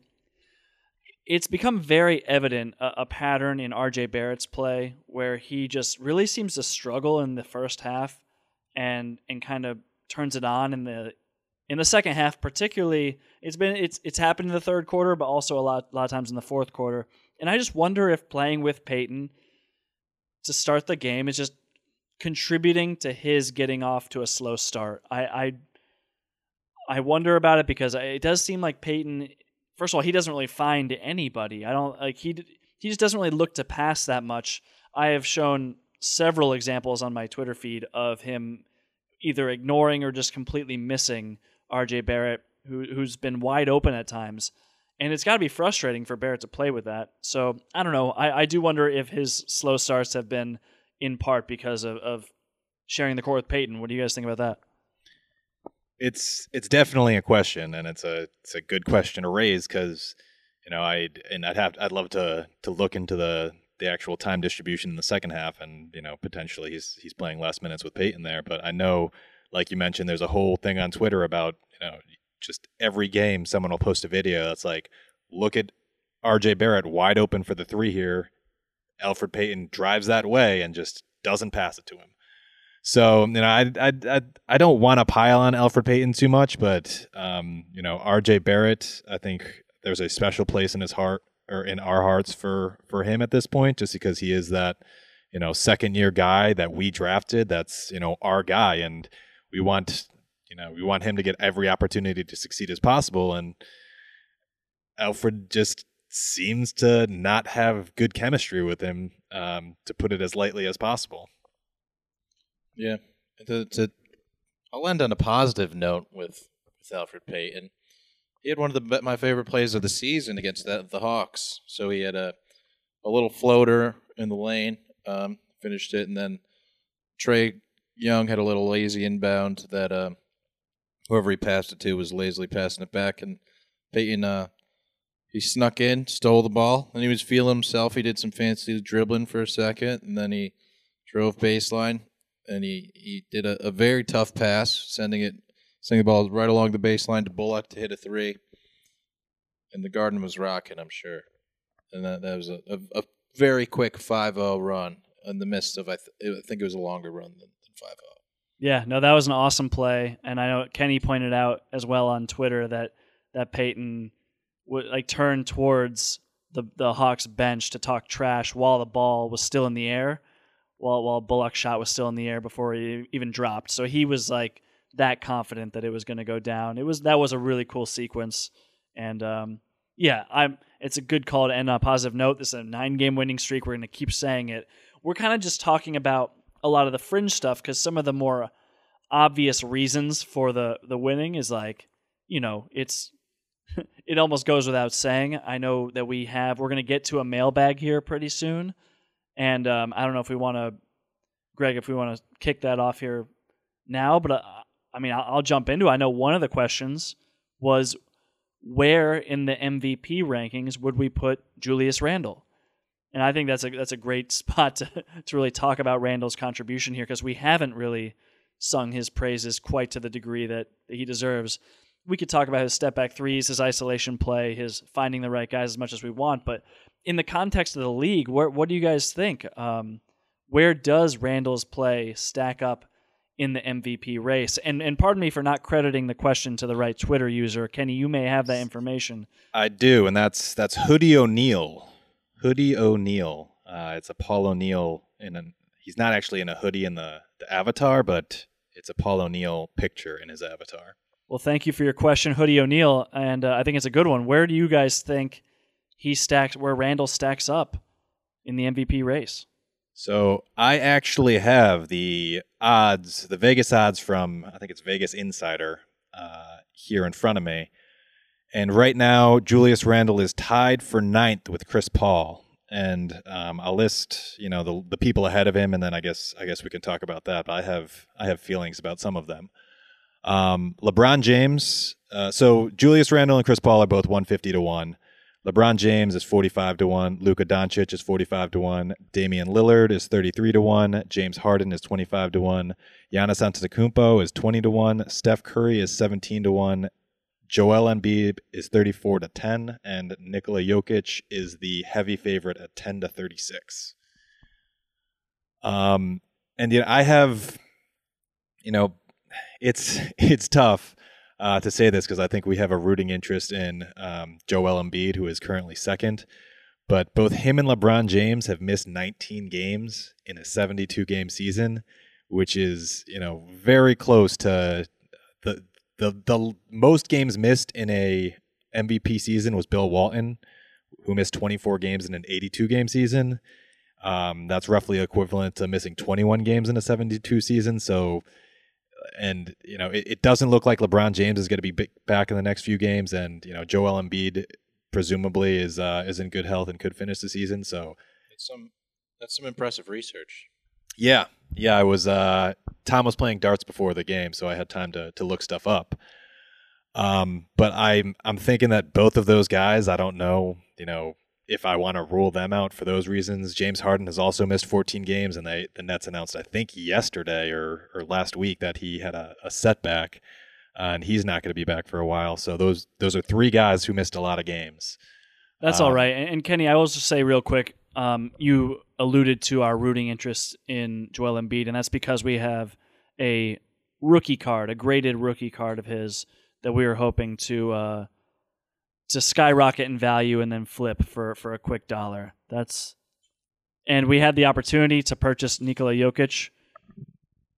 It's become very evident a, a pattern in RJ Barrett's play where he just really seems to struggle in the first half and and kind of turns it on in the in the second half particularly it's been it's it's happened in the third quarter but also a lot a lot of times in the fourth quarter. And i just wonder if playing with Payton to start the game is just contributing to his getting off to a slow start. I i i wonder about it because it does seem like Payton first of all he doesn't really find anybody. I don't like he he just doesn't really look to pass that much. I have shown several examples on my twitter feed of him either ignoring or just completely missing RJ Barrett, who who's been wide open at times. And it's got to be frustrating for Barrett to play with that. So I don't know. I, I do wonder if his slow starts have been in part because of, of sharing the court with Payton. What do you guys think about that? It's it's definitely a question, and it's a it's a good question to raise because you know I and I'd have I'd love to to look into the the actual time distribution in the second half, and you know potentially he's he's playing less minutes with Payton there, but I know like you mentioned, there's a whole thing on Twitter about you know just every game someone will post a video that's like look at RJ Barrett wide open for the three here, Elfrid Payton drives that way and just doesn't pass it to him. So you know, I I I, I don't want to pile on Elfrid Payton too much, but um, you know, R.J. Barrett, I think there's a special place in his heart or in our hearts for for him at this point, just because he is that you know second year guy that we drafted. That's you know our guy, and we want you know we want him to get every opportunity to succeed as possible. And Elfrid just seems to not have good chemistry with him, um, to put it as lightly as possible. Yeah. To, to, I'll end on a positive note with, with Elfrid Payton. He had one of the my favorite plays of the season against the, the Hawks. So he had a a little floater in the lane, um, finished it, and then Trae Young had a little lazy inbound that uh, whoever he passed it to was lazily passing it back, and Payton uh, he snuck in, stole the ball, and he was feeling himself. He did some fancy dribbling for a second, and then he drove baseline, and he, he did a, a very tough pass, sending it sending the ball right along the baseline to Bullock to hit a three. And the Garden was rocking, I'm sure. And that, that was a, a, a very quick 5-0 run in the midst of I, th- I think it was a longer run than, than 5-0. Yeah, no, that was an awesome play, and I know Kenney pointed out as well on Twitter that that Payton would like turn towards the the Hawks bench to talk trash while the ball was still in the air, while while Bullock's shot was still in the air before he even dropped. So he was like that confident that it was going to go down. It was that was a really cool sequence, and um, yeah, I'm. It's a good call to end on a positive note. This is a nine game winning streak. We're going to keep saying it. We're kind of just talking about a lot of the fringe stuff because some of the more obvious reasons for the the winning is like you know it's it almost goes without saying. I know that we have we're going to get to a mailbag here pretty soon, and um, I don't know if we want to, Greg, if we want to kick that off here now, but uh, I mean I'll, I'll jump into. it. I know one of the questions was where in the MVP rankings would we put Julius Randle? And I think that's a that's a great spot to to really talk about Randle's contribution here because we haven't really sung his praises quite to the degree that he deserves. We could talk about his step back threes, his isolation play, his finding the right guys as much as we want, but in the context of the league, where what do you guys think? Um, where does Randle's play stack up in the MVP race? And and pardon me for not crediting the question to the right Twitter user, Kenney. You may have that information. I do, and that's that's Hoodie O'Neill. Hoodie O'Neill. Uh, it's a Paul O'Neill in an. He's not actually in a hoodie in the, the avatar, but it's a Paul O'Neill picture in his avatar. Well, thank you for your question, Hoodie O'Neill, and uh, I think it's a good one. Where do you guys think he stacks? Where Randle stacks up in the MVP race? So I actually have the odds, the Vegas odds from I think it's Vegas Insider uh, here in front of me, and right now Julius Randle is tied for ninth with Chris Paul. And um, I'll list, you know, the the people ahead of him, and then I guess I guess we can talk about that. But I have I have feelings about some of them. Um, LeBron James. Uh, so Julius Randle and Chris Paul are both 150 to 1. LeBron James is 45 to 1. Luka Doncic is 45 to 1. Damian Lillard is 33 to 1. James Harden is 25 to 1. Giannis Antetokounmpo is 20 to 1. Steph Curry is 17 to 1. Joel Embiid is 34 to 10 and Nikola Jokic is the heavy favorite at 10 to 36. Um and you know, I have you know it's it's tough uh, to say this because I think we have a rooting interest in um, Joel Embiid, who is currently second. But both him and LeBron James have missed 19 games in a 72 game season, which is you know very close to the the the most games missed in a MVP season was Bill Walton, who missed 24 games in an 82 game season. Um, that's roughly equivalent to missing 21 games in a 72 season. So and you know it, it, doesn't look like LeBron James is going to be back in the next few games, and you know Joel Embiid presumably is uh, is in good health and could finish the season. So it's some that's some impressive research. Yeah, yeah. I was uh, Tom was playing darts before the game, so I had time to to look stuff up. Um, but I'm I'm thinking that both of those guys, I don't know, you know, if I want to rule them out for those reasons. James Harden has also missed 14 games, and they the Nets announced I think yesterday or or last week that he had a, a setback, uh, and he's not going to be back for a while. So those those are three guys who missed a lot of games. That's um, all right. And, and, Kenny, I will just say real quick, um, you alluded to our rooting interest in Joel Embiid, and that's because we have a rookie card, a graded rookie card of his that we were hoping to uh, to skyrocket in value and then flip for for a quick dollar. That's and we had the opportunity to purchase Nikola Jokic.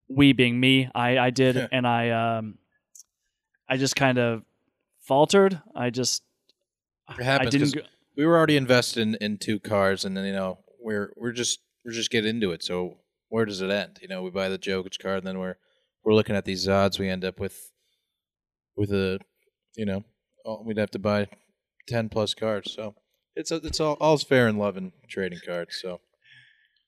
We being me, I I did, and I um I just kind of faltered. I just It happens I didn't. go- we were already invested in, in two cars, and then you know we're we're just we're just getting into it. So where does it end? You know, we buy the Jokic card, and then we're we're looking at these odds. We end up with with a you know we'd have to buy ten plus cards. So it's it's all all's fair in love and trading cards. So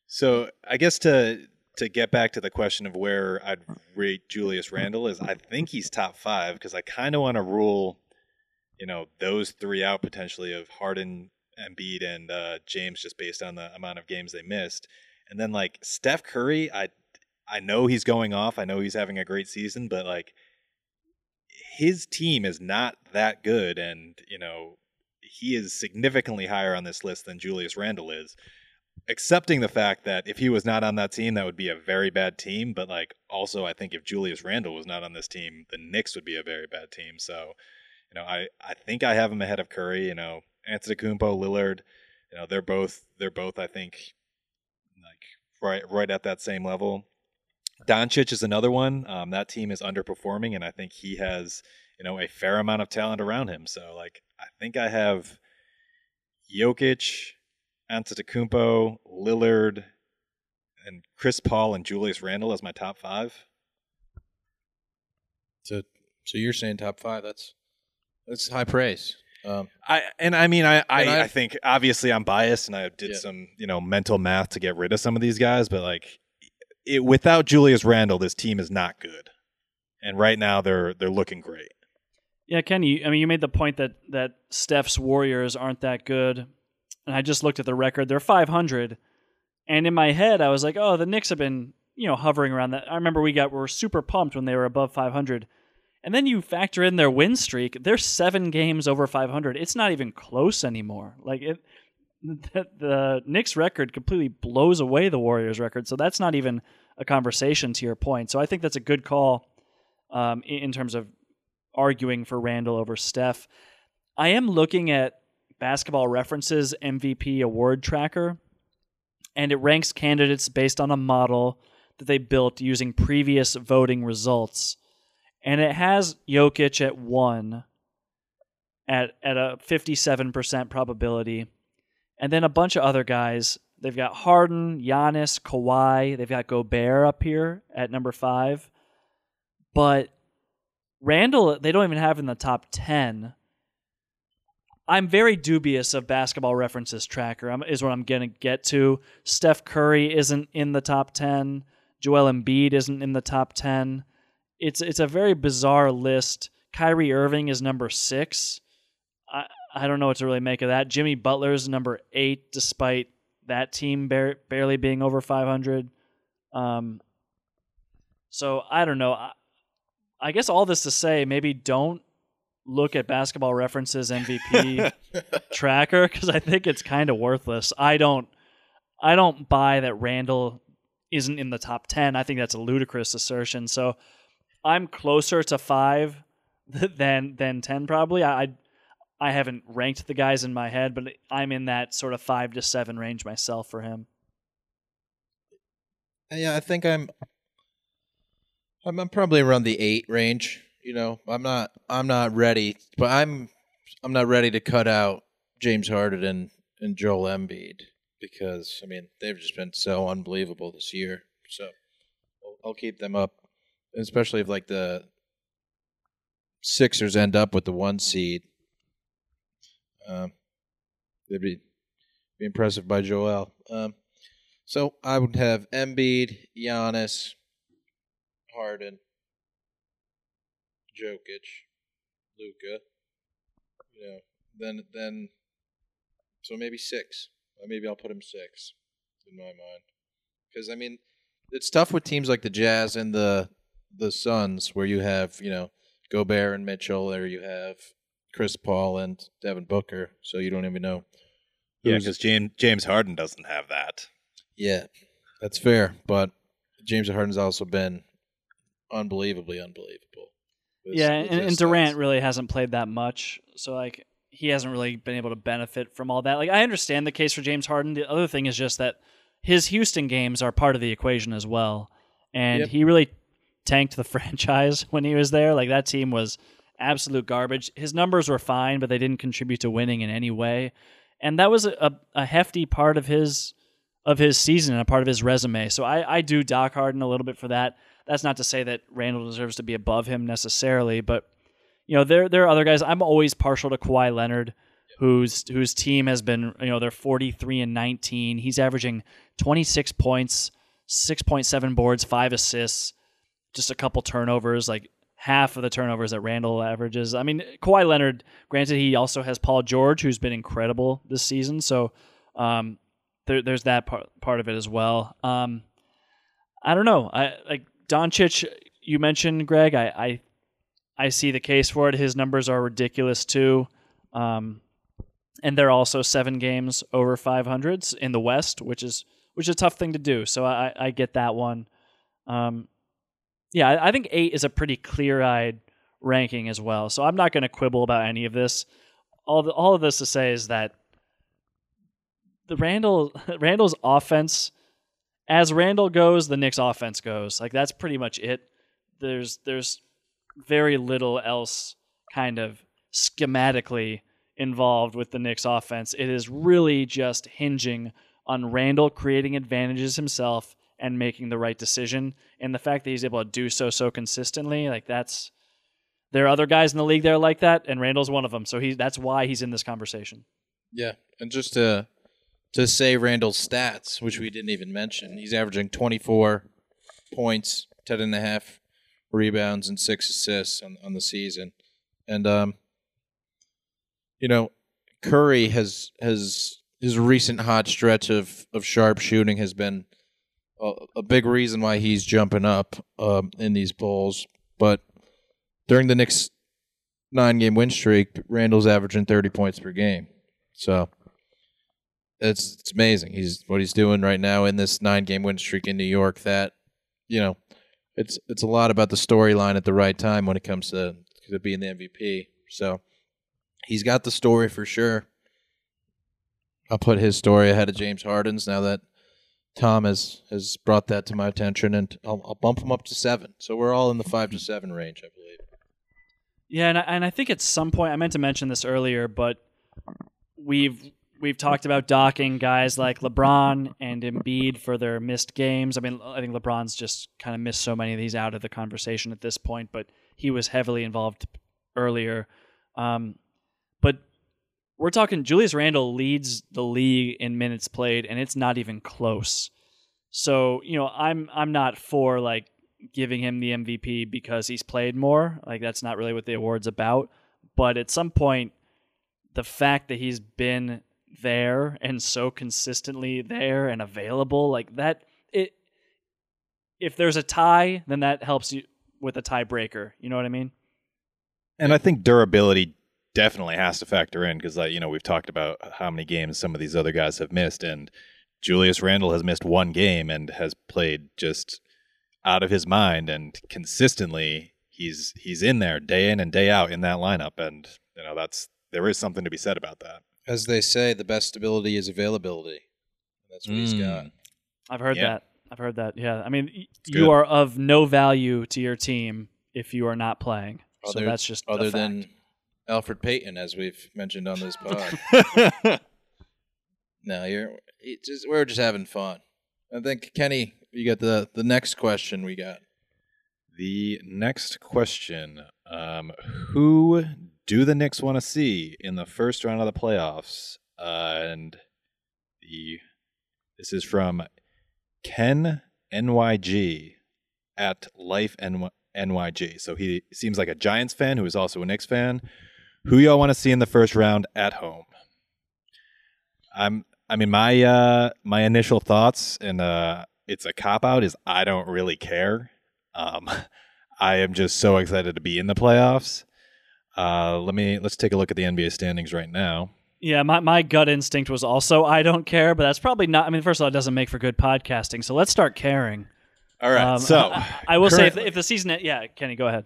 So I guess to to get back to the question of where I'd rate Julius Randle is, I think he's top five because I kind of want to rule, you know, those three out potentially of Harden, Embiid, and uh, James just based on the amount of games they missed, and then like Steph Curry, I I know he's going off, I know he's having a great season, but like his team is not that good, and you know he is significantly higher on this list than Julius Randle is accepting the fact that if he was not on that team, that would be a very bad team. But like, also, I think if Julius Randle was not on this team, the Knicks would be a very bad team. So, you know, I I think I have him ahead of Curry. You know, Antetokounmpo, Lillard. You know, they're both they're both I think like right right at that same level. Doncic is another one. Um, that team is underperforming, and I think he has you know a fair amount of talent around him. So, like, I think I have Jokic, Antetokounmpo, Lillard, and Chris Paul and Julius Randle as my top five. so so you're saying top five? That's that's high praise. Um, I and I mean I I, I, think obviously I'm biased and I did Yeah. some you know mental math to get rid of some of these guys, but like it, without Julius Randle, this team is not good. And right now they're they're looking great. Yeah, Kenney. I mean, you made the point that that Steph's Warriors aren't that good, and I just looked at the record; they're 500. And in my head, I was like, "Oh, the Knicks have been, you know, hovering around that." I remember we got we were super pumped when they were above 500, and then you factor in their win streak; they're seven games over 500. It's not even close anymore. Like it, the, the Knicks record completely blows away the Warriors record. So that's not even a conversation. To your point, so I think that's a good call um, in, in terms of arguing for Randle over Steph. I am looking at basketball references MVP award tracker, and it ranks candidates based on a model that they built using previous voting results. And it has Jokic at one at at a 57% probability. And then a bunch of other guys. They've got Harden, Giannis, Kawhi. They've got Gobert up here at number five. But Randle, they don't even have in the top 10. I'm very dubious of basketball references tracker, is what I'm going to get to. Steph Curry isn't in the top 10. Joel Embiid isn't in the top 10. It's, it's a very bizarre list. Kyrie Irving is number six. I, I don't know what to really make of that. Jimmy Butler is number eight, despite that team bar- barely being over 500. Um, so I don't know. I, I guess all this to say, maybe don't look at basketball references MVP tracker because I think it's kind of worthless. I don't, I don't buy that Randle isn't in the top ten. I think that's a ludicrous assertion. So I'm closer to five than than ten probably. I I, I haven't ranked the guys in my head, but I'm in that sort of five to seven range myself for him. Yeah, I think I'm. I'm, I'm probably around the eight range. You know, I'm not. I'm not ready, but I'm. I'm not ready to cut out James Harden and, and Joel Embiid because I mean they've just been so unbelievable this year. So I'll, I'll keep them up, especially if like the Sixers end up with the one seed. Um, they'd be be impressive by Joel. Um, so I would have Embiid, Giannis, Harden, Jokic, Luka. You know, then then so maybe six. Uh, maybe I'll put him six in my mind. Because I mean, it's tough with teams like the Jazz and the the Suns, where you have you know Gobert and Mitchell, or you have Chris Paul and Devin Booker, so you don't even know Yeah, because James James Harden doesn't have that. yeah, that's fair. But James Harden's also been unbelievably unbelievable. with- yeah, with and, and Durant stats. really hasn't played that much, so like he hasn't really been able to benefit from all that. Like I understand the case for James Harden. The other thing is just that his Houston games are part of the equation as well, and Yep. he really tanked the franchise when he was there. Like that team was absolute garbage. His numbers were fine, but they didn't contribute to winning in any way, and that was a, a, a hefty part of his of his season and a part of his resume. So I, I do dock Harden a little bit for that. That's not to say that Randle deserves to be above him necessarily, but you know there there are other guys. I'm always partial to Kawhi Leonard, whose whose team has been you know they're 43 and 19. He's averaging 26 points, 6.7 boards, five assists, just a couple turnovers, like half of the turnovers that Randle averages. I mean, Kawhi Leonard. Granted, he also has Paul George, who's been incredible this season. So um, there, there's that part part of it as well. Um, I don't know. I like Doncic. You mentioned Greg. I, I I see the case for it. His numbers are ridiculous too, um, and they're also seven games over 500s in the West, which is which is a tough thing to do. So I, I get that one. Um, yeah, I, I think eight is a pretty clear-eyed ranking as well. So I'm not going to quibble about any of this. All the, all of this to say is that the Randle Randle's offense, as Randle goes, the Knicks offense goes. Like that's pretty much it. There's there's very little else kind of schematically involved with the Knicks offense. It is really just hinging on Randle creating advantages himself and making the right decision. And the fact that he's able to do so so consistently, like that's there are other guys in the league that are like that, and Randle's one of them. So he that's why he's in this conversation. Yeah, and just to to say Randle's stats, which we didn't even mention, he's averaging 24 points, 10 and a half rebounds, and six assists on, on the season. And um, you know, Curry has has his recent hot stretch of of sharp shooting has been a, a big reason why he's jumping up um, in these bowls. But during the Knicks nine game win streak, Randle's averaging 30 points per game. So it's it's amazing. He's what he's doing right now in this nine game win streak in New York. That you know, it's it's a lot about the storyline at the right time when it comes to to being the MVP. So he's got the story for sure. I'll put his story ahead of James Harden's now that Tom has has brought that to my attention, and I'll, I'll bump him up to seven. So we're all in the five to seven range, I believe. Yeah, and I, and I think at some point I meant to mention this earlier, but we've we've talked about docking guys like LeBron and Embiid for their missed games. I mean, I think LeBron's just kind of missed so many of these out of the conversation at this point, but he was heavily involved earlier. Um, but we're talking Julius Randle leads the league in minutes played, and it's not even close. So you know, I'm I'm not for like giving him the MVP because he's played more. Like that's not really what the award's about. But at some point, the fact that he's been there and so consistently there and available, like that, it. If there's a tie, then that helps you with a tiebreaker. You know what I mean? And I think durability definitely has to factor in because, like, you know, we've talked about how many games some of these other guys have missed, and Julius Randle has missed one game and has played just out of his mind, and consistently he's he's in there day in and day out in that lineup, and you know that's there is something to be said about that. As they say, the best ability is availability. That's what he's Mm. got. I've heard Yeah. that. I've heard that. Yeah. I mean, y- It's you good. are of no value to your team if you are not playing. so that's just a Other fact. than Elfrid Payton, as we've mentioned on this pod. no, you're it just we're just having fun. I think Kenny, you got the the next question we got. the next question: um, Who do the Knicks want to see in the first round of the playoffs? Uh, and the this is from Ken NYG at Life NYG. So he seems like a Giants fan who is also a Knicks fan. Who y'all want to see in the first round at home? I'm. I mean, my uh, my initial thoughts, and uh, it's a cop out, is I don't really care. Um, I am just so excited to be in the playoffs. Uh, let me let's take a look at the NBA standings right now. Yeah, my, my gut instinct was also I don't care, but that's probably not. I mean, first of all, it doesn't make for good podcasting. So let's start caring. All right. Um, so I, I will say if, if the season, yeah, Kenney, go ahead.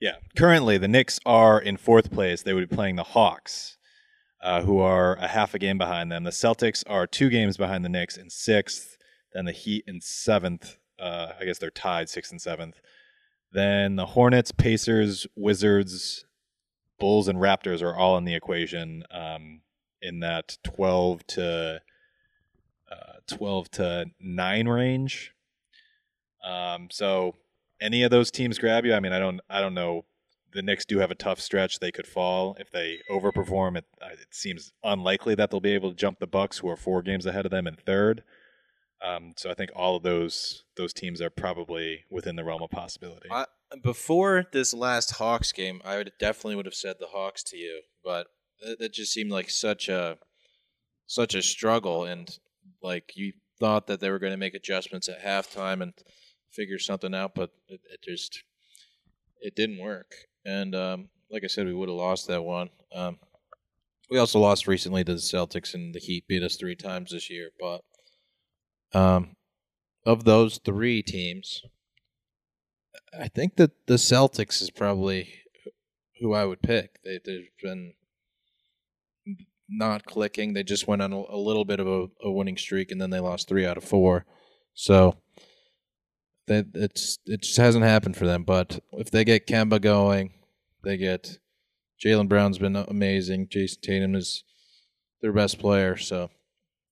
Yeah. Currently, the Knicks are in fourth place. They would be playing the Hawks, uh, who are a half a game behind them. The Celtics are two games behind the Knicks in sixth. Then the Heat in seventh. Uh, I guess they're tied sixth and seventh. Then the Hornets, Pacers, Wizards, Bulls, and Raptors are all in the equation um, in that 12 to uh, 12 to 9 range. Um, so any of those teams grab you? I mean, I don't, I don't know. The Knicks do have a tough stretch. They could fall if they overperform. It, uh, it seems unlikely that they'll be able to jump the Bucks, who are four games ahead of them in third. Um, so I think all of those those teams are probably within the realm of possibility. I, before this last Hawks game, I would definitely would have said the Hawks to you, but that, just seemed like such a such a struggle, and like you thought that they were going to make adjustments at halftime and figure something out, but it, it just it didn't work. And um, like I said, we would have lost that one. Um, we also lost recently to the Celtics, and the Heat beat us three times this year. But um, of those three teams, I think that the Celtics is probably who I would pick. They, they've been not clicking. They just went on a, a little bit of a, a winning streak, and then they lost three out of four. So that it's it just hasn't happened for them. But if they get Kemba going, they get Jaylen Brown's been amazing. Jayson Tatum is their best player, so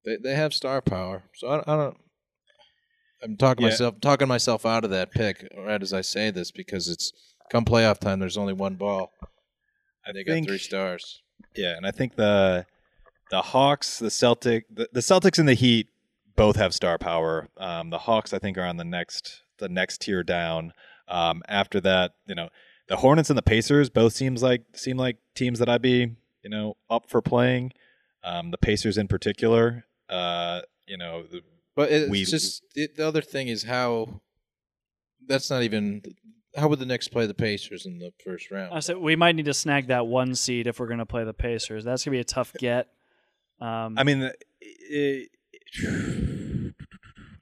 they they have star power. So I, I don't. I'm talking Yeah. myself talking myself out of that pick right as I say this because it's come playoff time. There's only one ball, I they got think- three stars. Yeah, and I think the the Hawks, the Celtic, the, the Celtics and the Heat both have star power. Um, the Hawks, I think, are on the next the next tier down. Um, after that, you know, the Hornets and the Pacers both seems like seem like teams that I'd be you know up for playing. Um, the Pacers in particular, uh, you know, the, But it's We- just it, the other thing is how that's not even how would the Knicks play the Pacers in the first round? I said we might need to snag that one seed if we're going to play the Pacers. That's going to be a tough get. Um, I mean, it,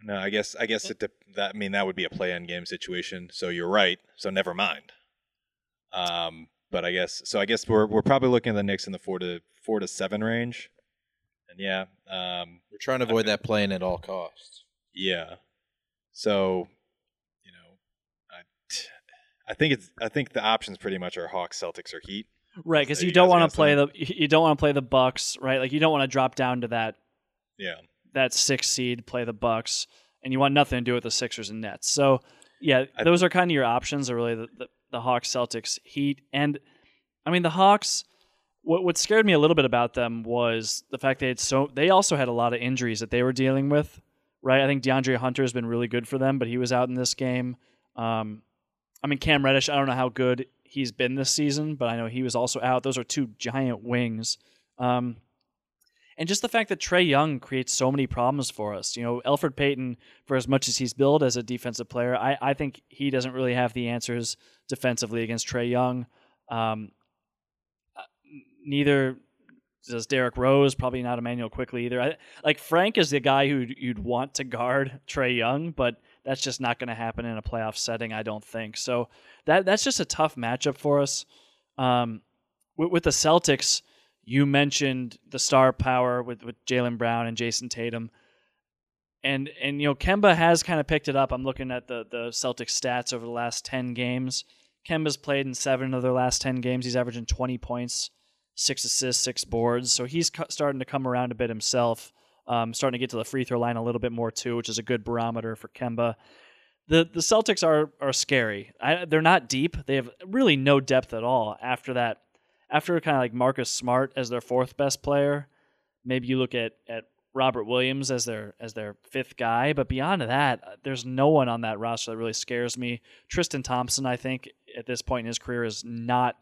no, I guess I guess it dep- that I mean that would be a play-in game situation. So you're right. So never mind. Um, but I guess so. I guess we're we're probably looking at the Knicks in the four to four to seven range. And yeah, um, We're trying to avoid that playing at all costs. yeah. So, you know, I I think it's I think the options pretty much are Hawks, Celtics, or Heat. right, because So you you don't want to play the you don't want to play the Bucks, right? Like you don't want to drop down to that Yeah. that six seed, play the Bucks, and you want nothing to do with the Sixers and Nets. So yeah, I- those are kind of your options. Are really the, the, the Hawks, Celtics, Heat, and I mean the Hawks. What what scared me a little bit about them was the fact they had so they also had a lot of injuries that they were dealing with. Right, I think DeAndre Hunter has been really good for them, but he was out in this game. Um, I mean Cam Reddish. I don't know how good he's been this season, but I know he was also out. Those are two giant wings. Um, and just the fact that Trae Young creates so many problems for us. You know, Elfrid Payton, for as much as he's billed as a defensive player, I, I think he doesn't really have the answers defensively against Trae Young. Um, neither does Derrick Rose, probably not Emmanuel Quickley either. I, like Frank is the guy who you'd want to guard Trae Young, but that's just not going to happen in a playoff setting, I don't think. So that that's just a tough matchup for us. Um, with, with the Celtics, you mentioned the star power with, with Jaylen Brown and Jayson Tatum. And and you know, Kemba has kind of picked it up. I'm looking at the the Celtics stats over the last 10 games. Kemba's played in 7 of their last 10 games. He's averaging 20 points, 6 assists, 6 boards. So he's cu- starting to come around a bit himself. Um, starting to get to the free throw line a little bit more too, which is a good barometer for Kemba. The the Celtics are are scary. I, they're not deep. They have really no depth at all. After that, after kind of like Marcus Smart as their fourth best player, maybe you look at at Robert Williams as their as their fifth guy. But beyond that, uh, there's no one on that roster that really scares me. Tristan Thompson, I think, at this point in his career, is not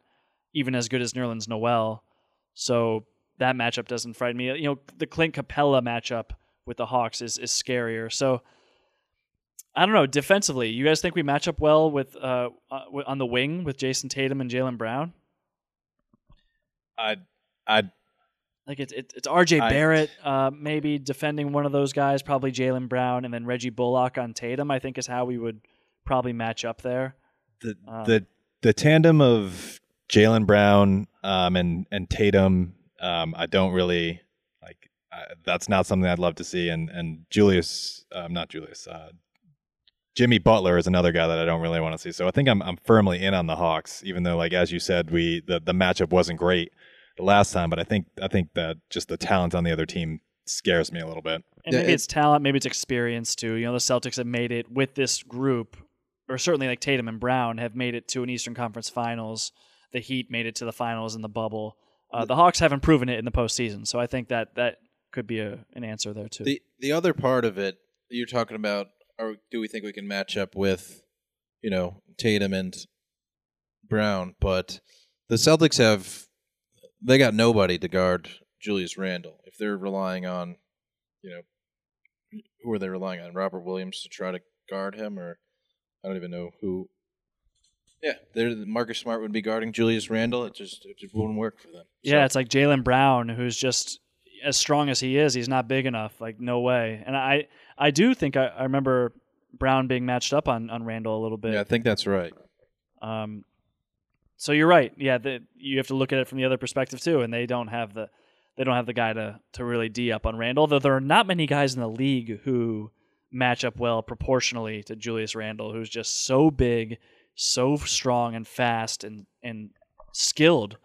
even as good as Nerlens Noel. So that matchup doesn't frighten me. You know, the Clint Capela matchup with the Hawks is is scarier. So I don't know. Defensively, you guys think we match up well with uh uh, on the wing with Jayson Tatum and Jaylen Brown? I I like it's it's, it's R.J. I- Barrett, uh, maybe defending one of those guys, probably Jaylen Brown, and then Reggie Bullock on Tatum. I think is how we would probably match up there. the Um, the the tandem of Jaylen Brown um, and and Tatum, um, I don't really like. Uh, that's not something I'd love to see. And and Julius, um, not Julius, uh, Jimmy Butler is another guy that I don't really want to see. So I think I'm I'm firmly in on the Hawks, even though like as you said, we the the matchup wasn't great the last time. But I think I think that just the talent on the other team scares me a little bit. And maybe it's talent, maybe it's experience too. You know, the Celtics have made it with this group, or certainly like Tatum and Brown have made it to an Eastern Conference Finals. The Heat made it to the finals in the bubble. Uh, the Hawks haven't proven it in the postseason, so I think that that could be a, an answer there too. The the other part of it you're talking about, or do we think we can match up with, you know, Tatum and Brown? But the Celtics have they got nobody to guard Julius Randle if they're relying on, you know, who are they relying on? Robert Williams to try to guard him, or I don't even know who. Yeah, they're, Marcus Smart would be guarding Julius Randle. It just it just wouldn't work for them. Yeah, it's like Jaylen Brown, who's just as strong as he is, he's not big enough. Like no way. And I, I do think I, I remember Brown being matched up on on Randle a little bit. yeah, I think that's right. Um, so you're right. Yeah, the, you have to look at it from the other perspective too, and they don't have the they don't have the guy to to really d up on Randle. Though there are not many guys in the league who match up well proportionally to Julius Randle, who's just so big, so strong and fast and and skilled.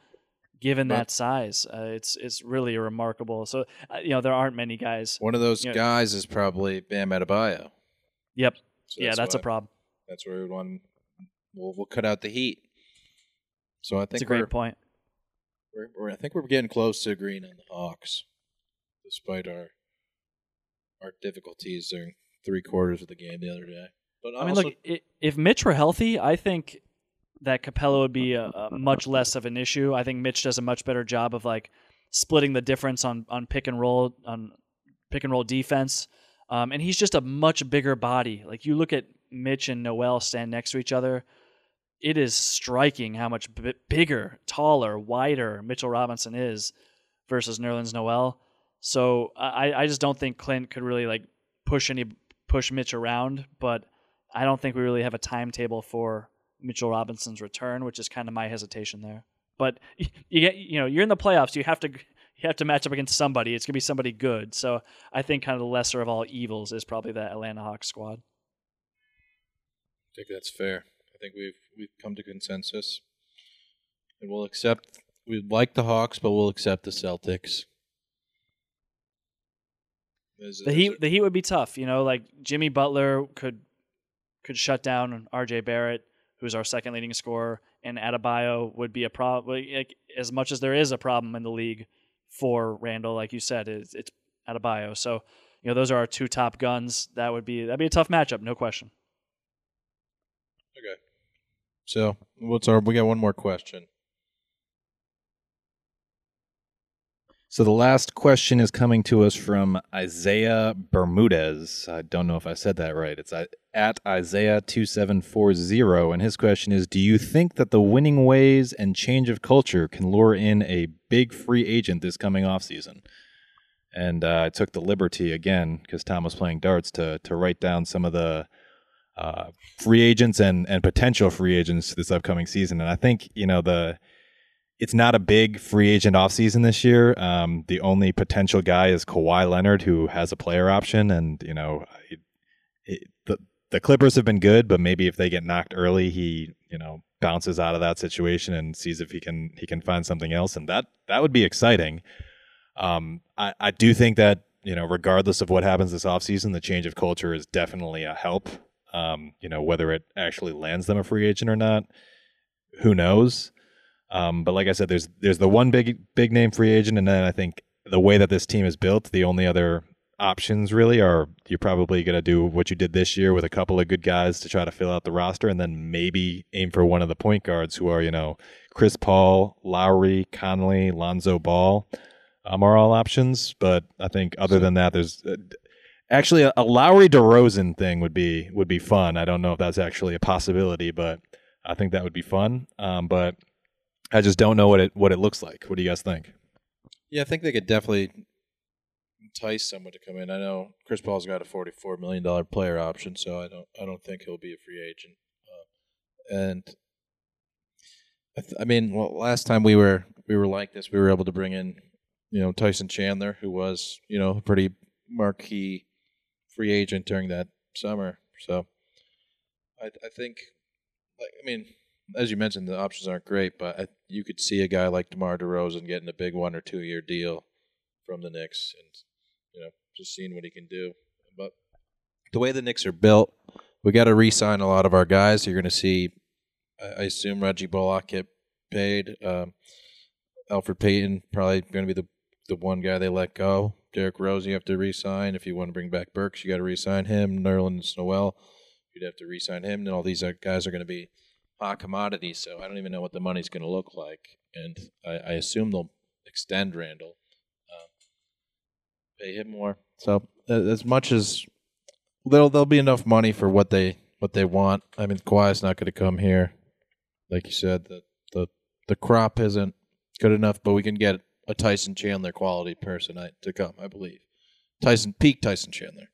Given that size, uh, it's it's really remarkable. So uh, you know there aren't many guys. One of those Yeah. guys is probably Bam Adebayo. Yep. So yeah, that's a problem. That's where we want. We'll we'll cut out the heat. So I think It's a great point. we're, we're I think we're getting close to agreeing on the Hawks, despite our our difficulties during three quarters of the game the other day. But I mean, also, look, if Mitch were healthy, I think that Capela would be a, a much less of an issue. I think Mitch does a much better job of like splitting the difference on on pick and roll on pick and roll defense. Um, and he's just a much bigger body. Like you look at Mitch and Noel stand next to each other, it is striking how much b- bigger, taller, wider Mitchell Robinson is versus Nerlens Noel. So I, I just don't think Clint could really like push any push Mitch around, but I don't think we really have a timetable for Mitchell Robinson's return, which is kind of my hesitation there. But you get, you know, you're in the playoffs. You have to you have to match up against somebody. It's gonna be somebody good. So I think kind of the lesser of all evils is probably that Atlanta Hawks squad. I think that's fair. I think we've we've come to consensus, and we'll accept. We like the Hawks, but we'll accept the Celtics. Is- The is- Heat the Heat would be tough. You know, like Jimmy Butler could could shut down R.J. Barrett, who's our second leading scorer, and Adebayo would be a problem. Like, as much as there is a problem in the league for Randle, like you said, it's, it's Adebayo. So you know, those are our two top guns. That would be that'd be a tough matchup, no question. Okay. So what's our? We got one more question. So the last question is coming to us from Isaiah Bermudez. I don't know if I said that right. It's uh, at Isaiah two seven four zero, and his question is: Do you think that the winning ways and change of culture can lure in a big free agent this coming off season? And uh, I took the liberty again because Tom was playing darts to to write down some of the uh, free agents and and potential free agents this upcoming season. And I think you know the it's not a big free agent offseason this year. Um, the only potential guy is Kawhi Leonard, who has a player option, and you know, it, it, the the Clippers have been good, but maybe if they get knocked early, he you know bounces out of that situation and sees if he can he can find something else, and that that would be exciting. Um, I I do think that you know, regardless of what happens this offseason, the change of culture is definitely a help. Um, you know, whether it actually lands them a free agent or not, who knows? Um, but like I said, there's there's the one big big name free agent, and then I think the way that this team is built, the only other options really are you're probably going to do what you did this year with a couple of good guys to try to fill out the roster, and then maybe aim for one of the point guards who are you know Chris Paul, Lowry, Conley, Lonzo Ball, um, are all options. But I think other than that, there's uh, actually a, a Lowry DeRozan thing would be would be fun. I don't know if that's actually a possibility, but I think that would be fun. Um, but I just don't know what it what it looks like. What do you guys think? Yeah, I think they could definitely entice someone to come in. I know Chris Paul's got a forty-four million dollar player option, so I don't I don't think he'll be a free agent. Uh, and I, th- I mean, well, last time we were we were like this, we were able to bring in you know Tyson Chandler, who was you know a pretty marquee free agent during that summer. So I I think like I mean as you mentioned, the options aren't great, but I, you could see a guy like DeMar DeRozan getting a big one or two year deal from the Knicks, and you know, just seeing what he can do. But the way the Knicks are built, we got to re-sign a lot of our guys. You're going to see, I assume, Reggie Bullock get paid. Um, Elfrid Payton probably going to be the the one guy they let go. Derrick Rose, you have to re-sign. If you want to bring back Burks, you got to re-sign him. Nerlens Noel, you'd have to re-sign him. And all these guys are going to be hot commodities, so I don't even know what the money's going to look like. And I, I, assume they'll extend Randle, uh, pay him more. So as much as there'll there'll be enough money for what they what they want. I mean, Kawhi's not going to come here, like you said. The the the crop isn't good enough, but we can get a Tyson Chandler quality person to come, I believe. Tyson peak Tyson Chandler.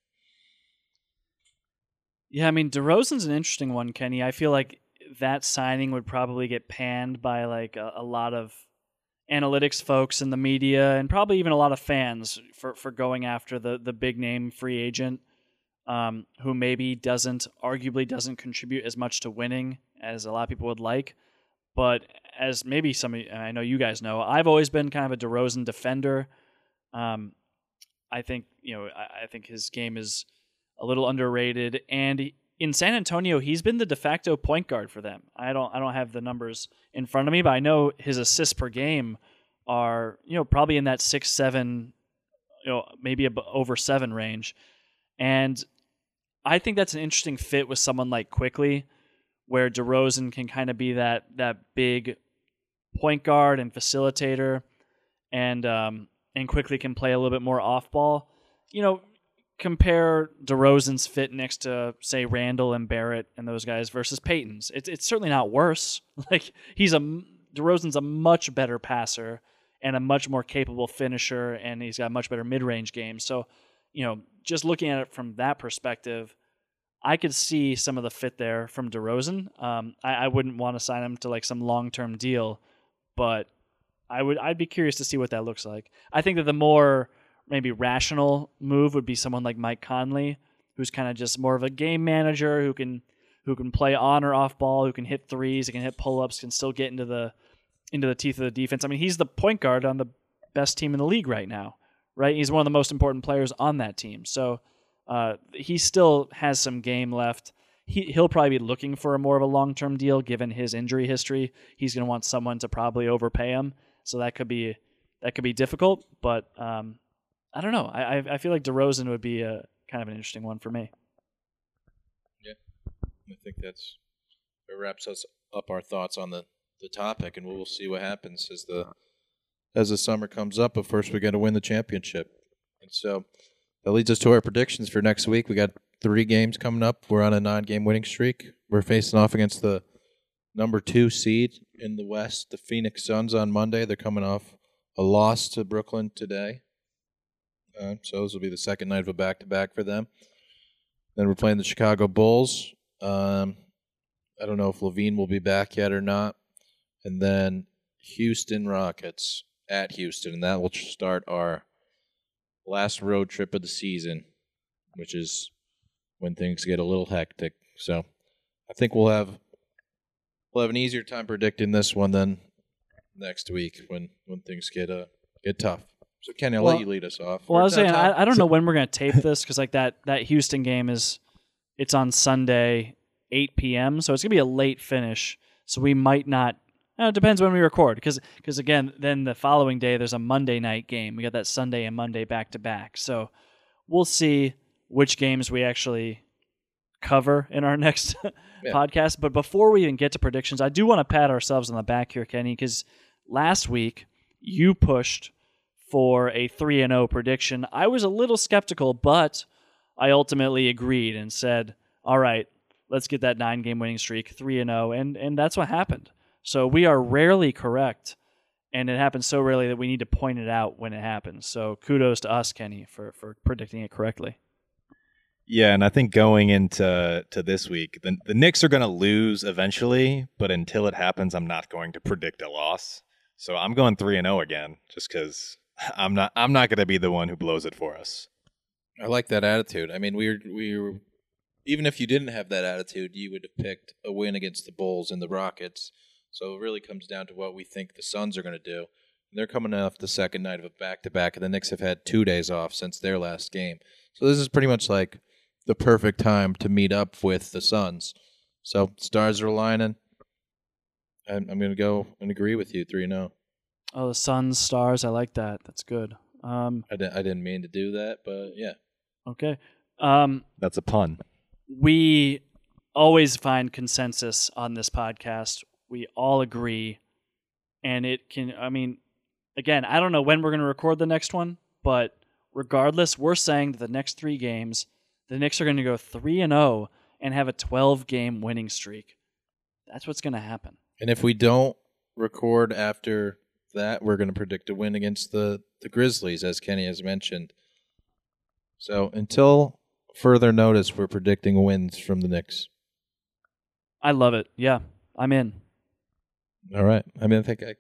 Yeah, I mean DeRozan's an interesting one, Kenney. I feel like that signing would probably get panned by like a, a, lot of analytics folks in the media and probably even a lot of fans for, for going after the the big name free agent um, who maybe doesn't arguably doesn't contribute as much to winning as a lot of people would like. But as maybe some of I know you guys know, I've always been kind of a DeRozan defender. Um, I think you know I, I think his game is a little underrated, and he, in San Antonio, he's been the de facto point guard for them. I don't I don't have the numbers in front of me, but I know his assists per game are you know probably in that six seven, you know maybe over seven range, and I think that's an interesting fit with someone like Quickley, where DeRozan can kind of be that that big point guard and facilitator, and um, and Quickley can play a little bit more off ball. You know, compare DeRozan's fit next to say Randle and Barrett and those guys versus Payton's. It's it's certainly not worse. Like he's a DeRozan's a much better passer and a much more capable finisher, and he's got much better mid range game. So, you know, just looking at it from that perspective, I could see some of the fit there from DeRozan. Um, I, I wouldn't want to sign him to like some long term deal, but I would I'd be curious to see what that looks like. I think that the more maybe rational move would be someone like Mike Conley, who's kind of just more of a game manager who can who can play on or off ball, who can hit threes, who can hit pull ups, can still get into the into the teeth of the defense. I mean, he's the point guard on the best team in the league right now, right? He's one of the most important players on that team. So uh, he still has some game left. He, he'll probably be looking for a more of a long term deal given his injury history. He's going to want someone to probably overpay him. So that could be that could be difficult. But um, I don't know. I I feel like DeRozan would be a kind of an interesting one for me. Yeah, I think that's it wraps us up our thoughts on the the topic, and we'll see what happens as the as the summer comes up. But first, we got to win the championship, and so that leads us to our predictions for next week. We got three games coming up. We're on a nine-game winning streak. We're facing off against the number two seed in the West, the Phoenix Suns, on Monday. They're coming off a loss to Brooklyn today. So this will be the second night of a back to back for them. Then we're playing the Chicago Bulls. Um, I don't know if LaVine will be back yet or not. And then Houston Rockets at Houston, and that will start our last road trip of the season, which is when things get a little hectic. So I think we'll have we'll have an easier time predicting this one than next week when when things get uh get tough. So Kenney, I'll well, let you lead us off. Well, I was saying I, I, don't know when we're gonna tape this because like that that Houston game is it's on Sunday, eight p.m. So it's gonna be a late finish. So we might not. Uh, it depends when we record because because again, then the following day there's a Monday night game. We got that Sunday and Monday back to back. So we'll see which games we actually cover in our next yeah. podcast. But before we even get to predictions, I do want to pat ourselves on the back here, Kenney, because last week you pushed for a 3 and 0 prediction. I was a little skeptical, but I ultimately agreed and said, "All right, let's get that 9 game winning streak 3 and 0." And and that's what happened. So we are rarely correct and it happens so rarely that we need to point it out when it happens. So kudos to us, Kenney, for for predicting it correctly. Yeah, and I think going into to this week, the the Knicks are going to lose eventually, but until it happens, I'm not going to predict a loss. So I'm going three and zero again, just because I'm not I'm not going to be the one who blows it for us. I like that attitude. I mean, we were, we were, even if you didn't have that attitude, you would have picked a win against the Bulls and the Rockets. So it really comes down to what we think the Suns are going to do. They're coming off the second night of a back to back, and the Knicks have had two days off since their last game. So this is pretty much like the perfect time to meet up with the Suns. So stars are aligning. I'm, I'm going to go and agree with you, 3 and 0. Oh, the Suns, stars. I like that. That's good. Um, I, didn't, I didn't mean to do that, but yeah. okay. Um, That's a pun. we always find consensus on this podcast. We all agree. And it can, I mean, again, I don't know when we're going to record the next one, but regardless, we're saying that the next three games, the Knicks are going to go 3 and 0 and have a 12 game winning streak. That's what's going to happen. And if we don't record after that, we're going to predict a win against the, the Grizzlies, as Kenney has mentioned. So until further notice, we're predicting wins from the Knicks. I love it. Yeah, I'm in. All right. I mean, I think I,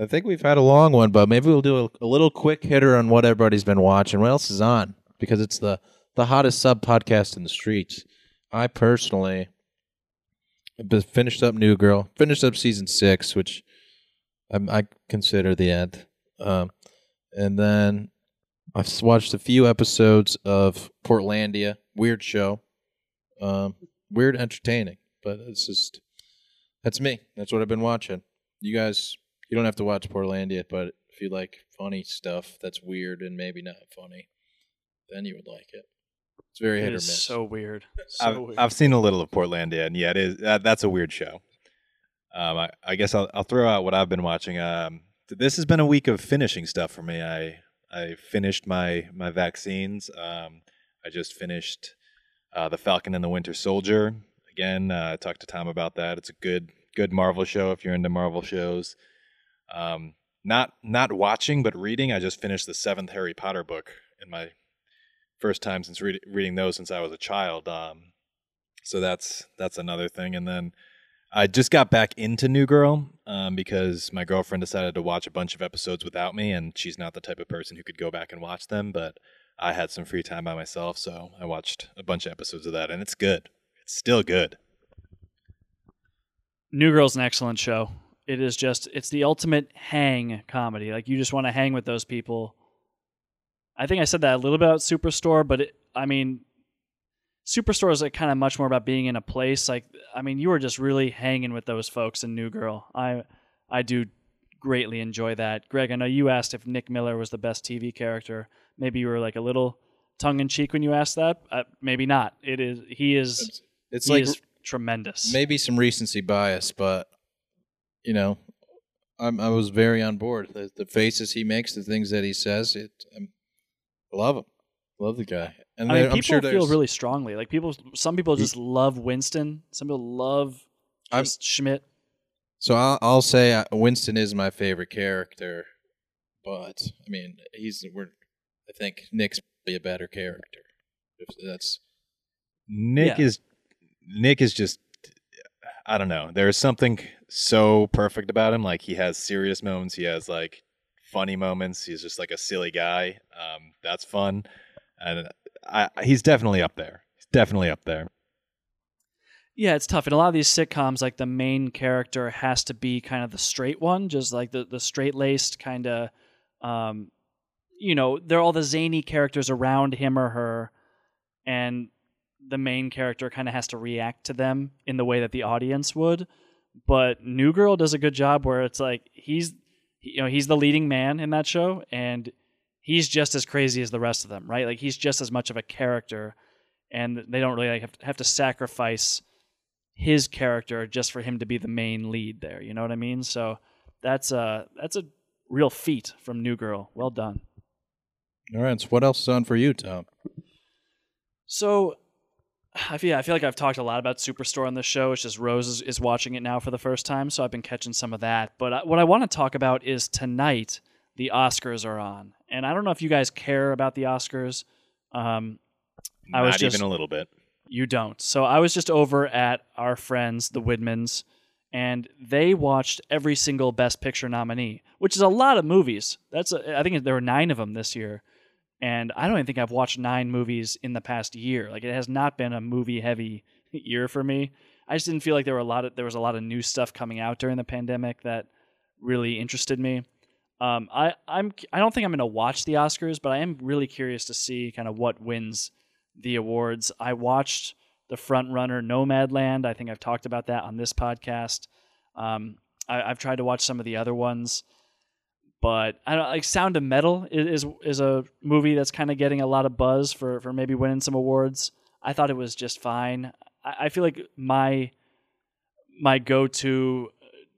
I think we've had a long one, but maybe we'll do a, a little quick hitter on what everybody's been watching. What else is on? Because it's the the hottest sub podcast in the streets. I personally finished up New Girl, finished up season six, which I, I consider the end. Um, and then I've watched a few episodes of Portlandia. Weird show, um, weird entertaining, but it's just that's me. That's what I've been watching. You guys, you don't have to watch Portlandia, but if you like funny stuff that's weird and maybe not funny, then you would like it. It's very It hit or is miss. so weird. So I've, weird. I've seen a little of Portlandia, and yeah, it is that, that's a weird show. Um, I, I guess I'll, I'll throw out what I've been watching. Um, this has been a week of finishing stuff for me. I I finished my my vaccines. Um, I just finished uh, the Falcon and the Winter Soldier. Again, uh, I talked to Tom about that. It's a good good Marvel show if you're into Marvel shows. Um, not not watching, but reading. I just finished the seventh Harry Potter book in my first time since read, reading those since I was a child. Um, so that's that's another thing. And then I just got back into New Girl um, because my girlfriend decided to watch a bunch of episodes without me, and she's not the type of person who could go back and watch them. But I had some free time by myself, so I watched a bunch of episodes of that, and it's good. It's still good. New Girl's an excellent show. It is just it's the ultimate hang comedy. Like you just want to hang with those people. I think I said that a little bit about Superstore, but it, I mean, Superstore is like kind of much more about being in a place. Like I mean, you were just really hanging with those folks in New Girl. I I do greatly enjoy that. Greg, I know you asked if Nick Miller was the best TV character. Maybe you were like a little tongue in cheek when you asked that. Uh, maybe not. It is. He is. It's, it's he like is tremendous. maybe some recency bias, but you know, I'm, I was very on board. The, the faces he makes, the things that he says, it I'm, I love him. Love the guy. And I mean, people I'm sure feel really strongly. Like people, some people just love Winston. Some people love I'm- just Schmidt. So I'll, I'll say uh, Winston is my favorite character, but I mean he's we're I think Nick's probably a better character. If that's Nick Yeah. is Nick is just I don't know. There's something so perfect about him. Like he has serious moments, he has like funny moments. He's just like a silly guy. Um, that's fun, and I, he's definitely up there. He's definitely up there. Yeah, it's tough. In a lot of these sitcoms, like the main character has to be kind of the straight one, just like the the straight laced kind of, um, you know, they're all the zany characters around him or her, and the main character kind of has to react to them in the way that the audience would. But New Girl does a good job where it's like he's, you know, he's the leading man in that show, and he's just as crazy as the rest of them, right? Like he's just as much of a character, and they don't really like have to, have to sacrifice his character just for him to be the main lead there. You know what I mean? So that's a that's a real feat from New Girl. Well done. all right. So what else is on for you, Tom? So I feel I feel like I've talked a lot about Superstore on the show. It's just Rose is, is watching it now for the first time, so I've been catching some of that. But I, what I want to talk about is tonight the Oscars are on, and I don't know if you guys care about the Oscars. Um, I Not was just- even a little bit. You don't. So I was just over at our friends, the Widmans, and they watched every single Best Picture nominee, which is a lot of movies. That's a, I think there were nine of them this year, and I don't even think I've watched nine movies in the past year. Like it has not been a movie heavy year for me. I just didn't feel like there were a lot of there was a lot of new stuff coming out during the pandemic that really interested me. Um, I I'm I don't think I'm going to watch the Oscars, but I am really curious to see kind of what wins the awards. I watched the front runner Nomadland. I think I've talked about that on this podcast. Um, I, I've tried to watch some of the other ones, but I don't like Sound of Metal is is, is a movie that's kind of getting a lot of buzz for for maybe winning some awards. I thought it was just fine. I, I feel like my my go to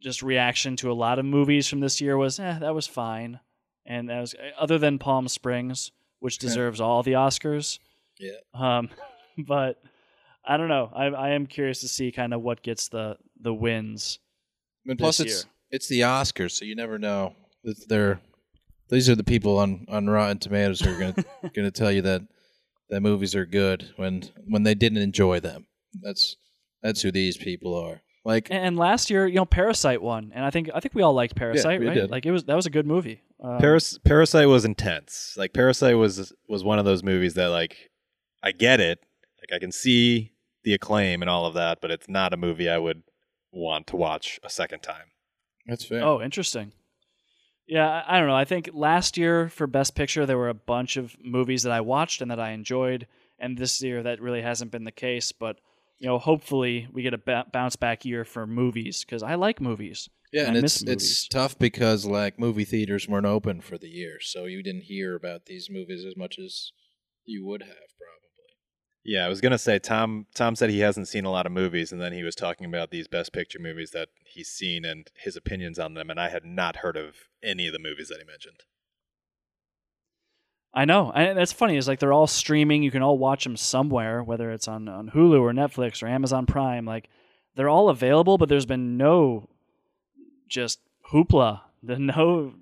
just reaction to a lot of movies from this year was, eh, that was fine, and that was other than Palm Springs, which deserves all the Oscars. Yeah. Um, but I don't know. I I am curious to see kind of what gets the the wins. And plus, this it's year. it's the Oscars, so you never know. It's they're these are the people on, on Rotten Tomatoes who are gonna gonna tell you that that movies are good when when they didn't enjoy them. That's that's who these people are. Like And last year, you know, Parasite won, and I think I think we all liked Parasite, we right? did. Like it was that was a good movie. Um, Paras- Parasite was intense. Like Parasite was was one of those movies that like I get it. Like I can see the acclaim and all of that, but it's not a movie I would want to watch a second time. that's fair. Oh, interesting. Yeah, I, I don't know. I think last year for Best Picture, there were a bunch of movies that I watched and that I enjoyed, and this year that really hasn't been the case. But you know, hopefully we get a ba- bounce back year for movies because I like movies. yeah, I and it's it's tough because like movie theaters weren't open for the year, so you didn't hear about these movies as much as you would have probably. Yeah, I was gonna say Tom. Tom said he hasn't seen a lot of movies, and then he was talking about these Best Picture movies that he's seen and his opinions on them. And I had not heard of any of the movies that he mentioned. I know. And that's funny. Is like they're all streaming. You can all watch them somewhere, whether it's on, on Hulu or Netflix or Amazon Prime. Like they're all available, but there's been no just hoopla, the no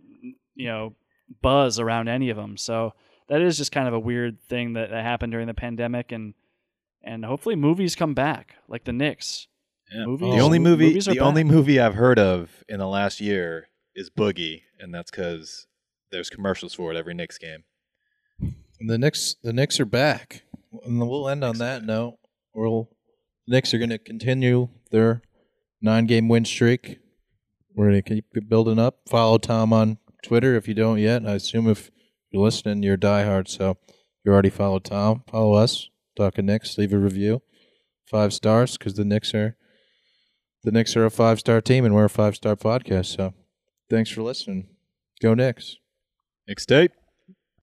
you know buzz around any of them. So that is just kind of a weird thing that, that happened during the pandemic, and and hopefully movies come back like the Knicks. Yeah. Movies- the only movie, movies are the only movie I've heard of in the last year is Boogie, and that's because there's commercials for it every Knicks game. The Knicks, the Knicks are back, and we'll end on that note. We'll, the Knicks are going to continue their nine-game win streak. We're going to keep building up. Follow Tom on Twitter if you don't yet. I assume if you're listening, you're diehard, so you already follow Tom. Follow us, Talking Knicks. Leave a review, five stars, because the Knicks are the Knicks are a five-star team, and we're a five-star podcast. So, thanks for listening. Go Knicks. Knicks State.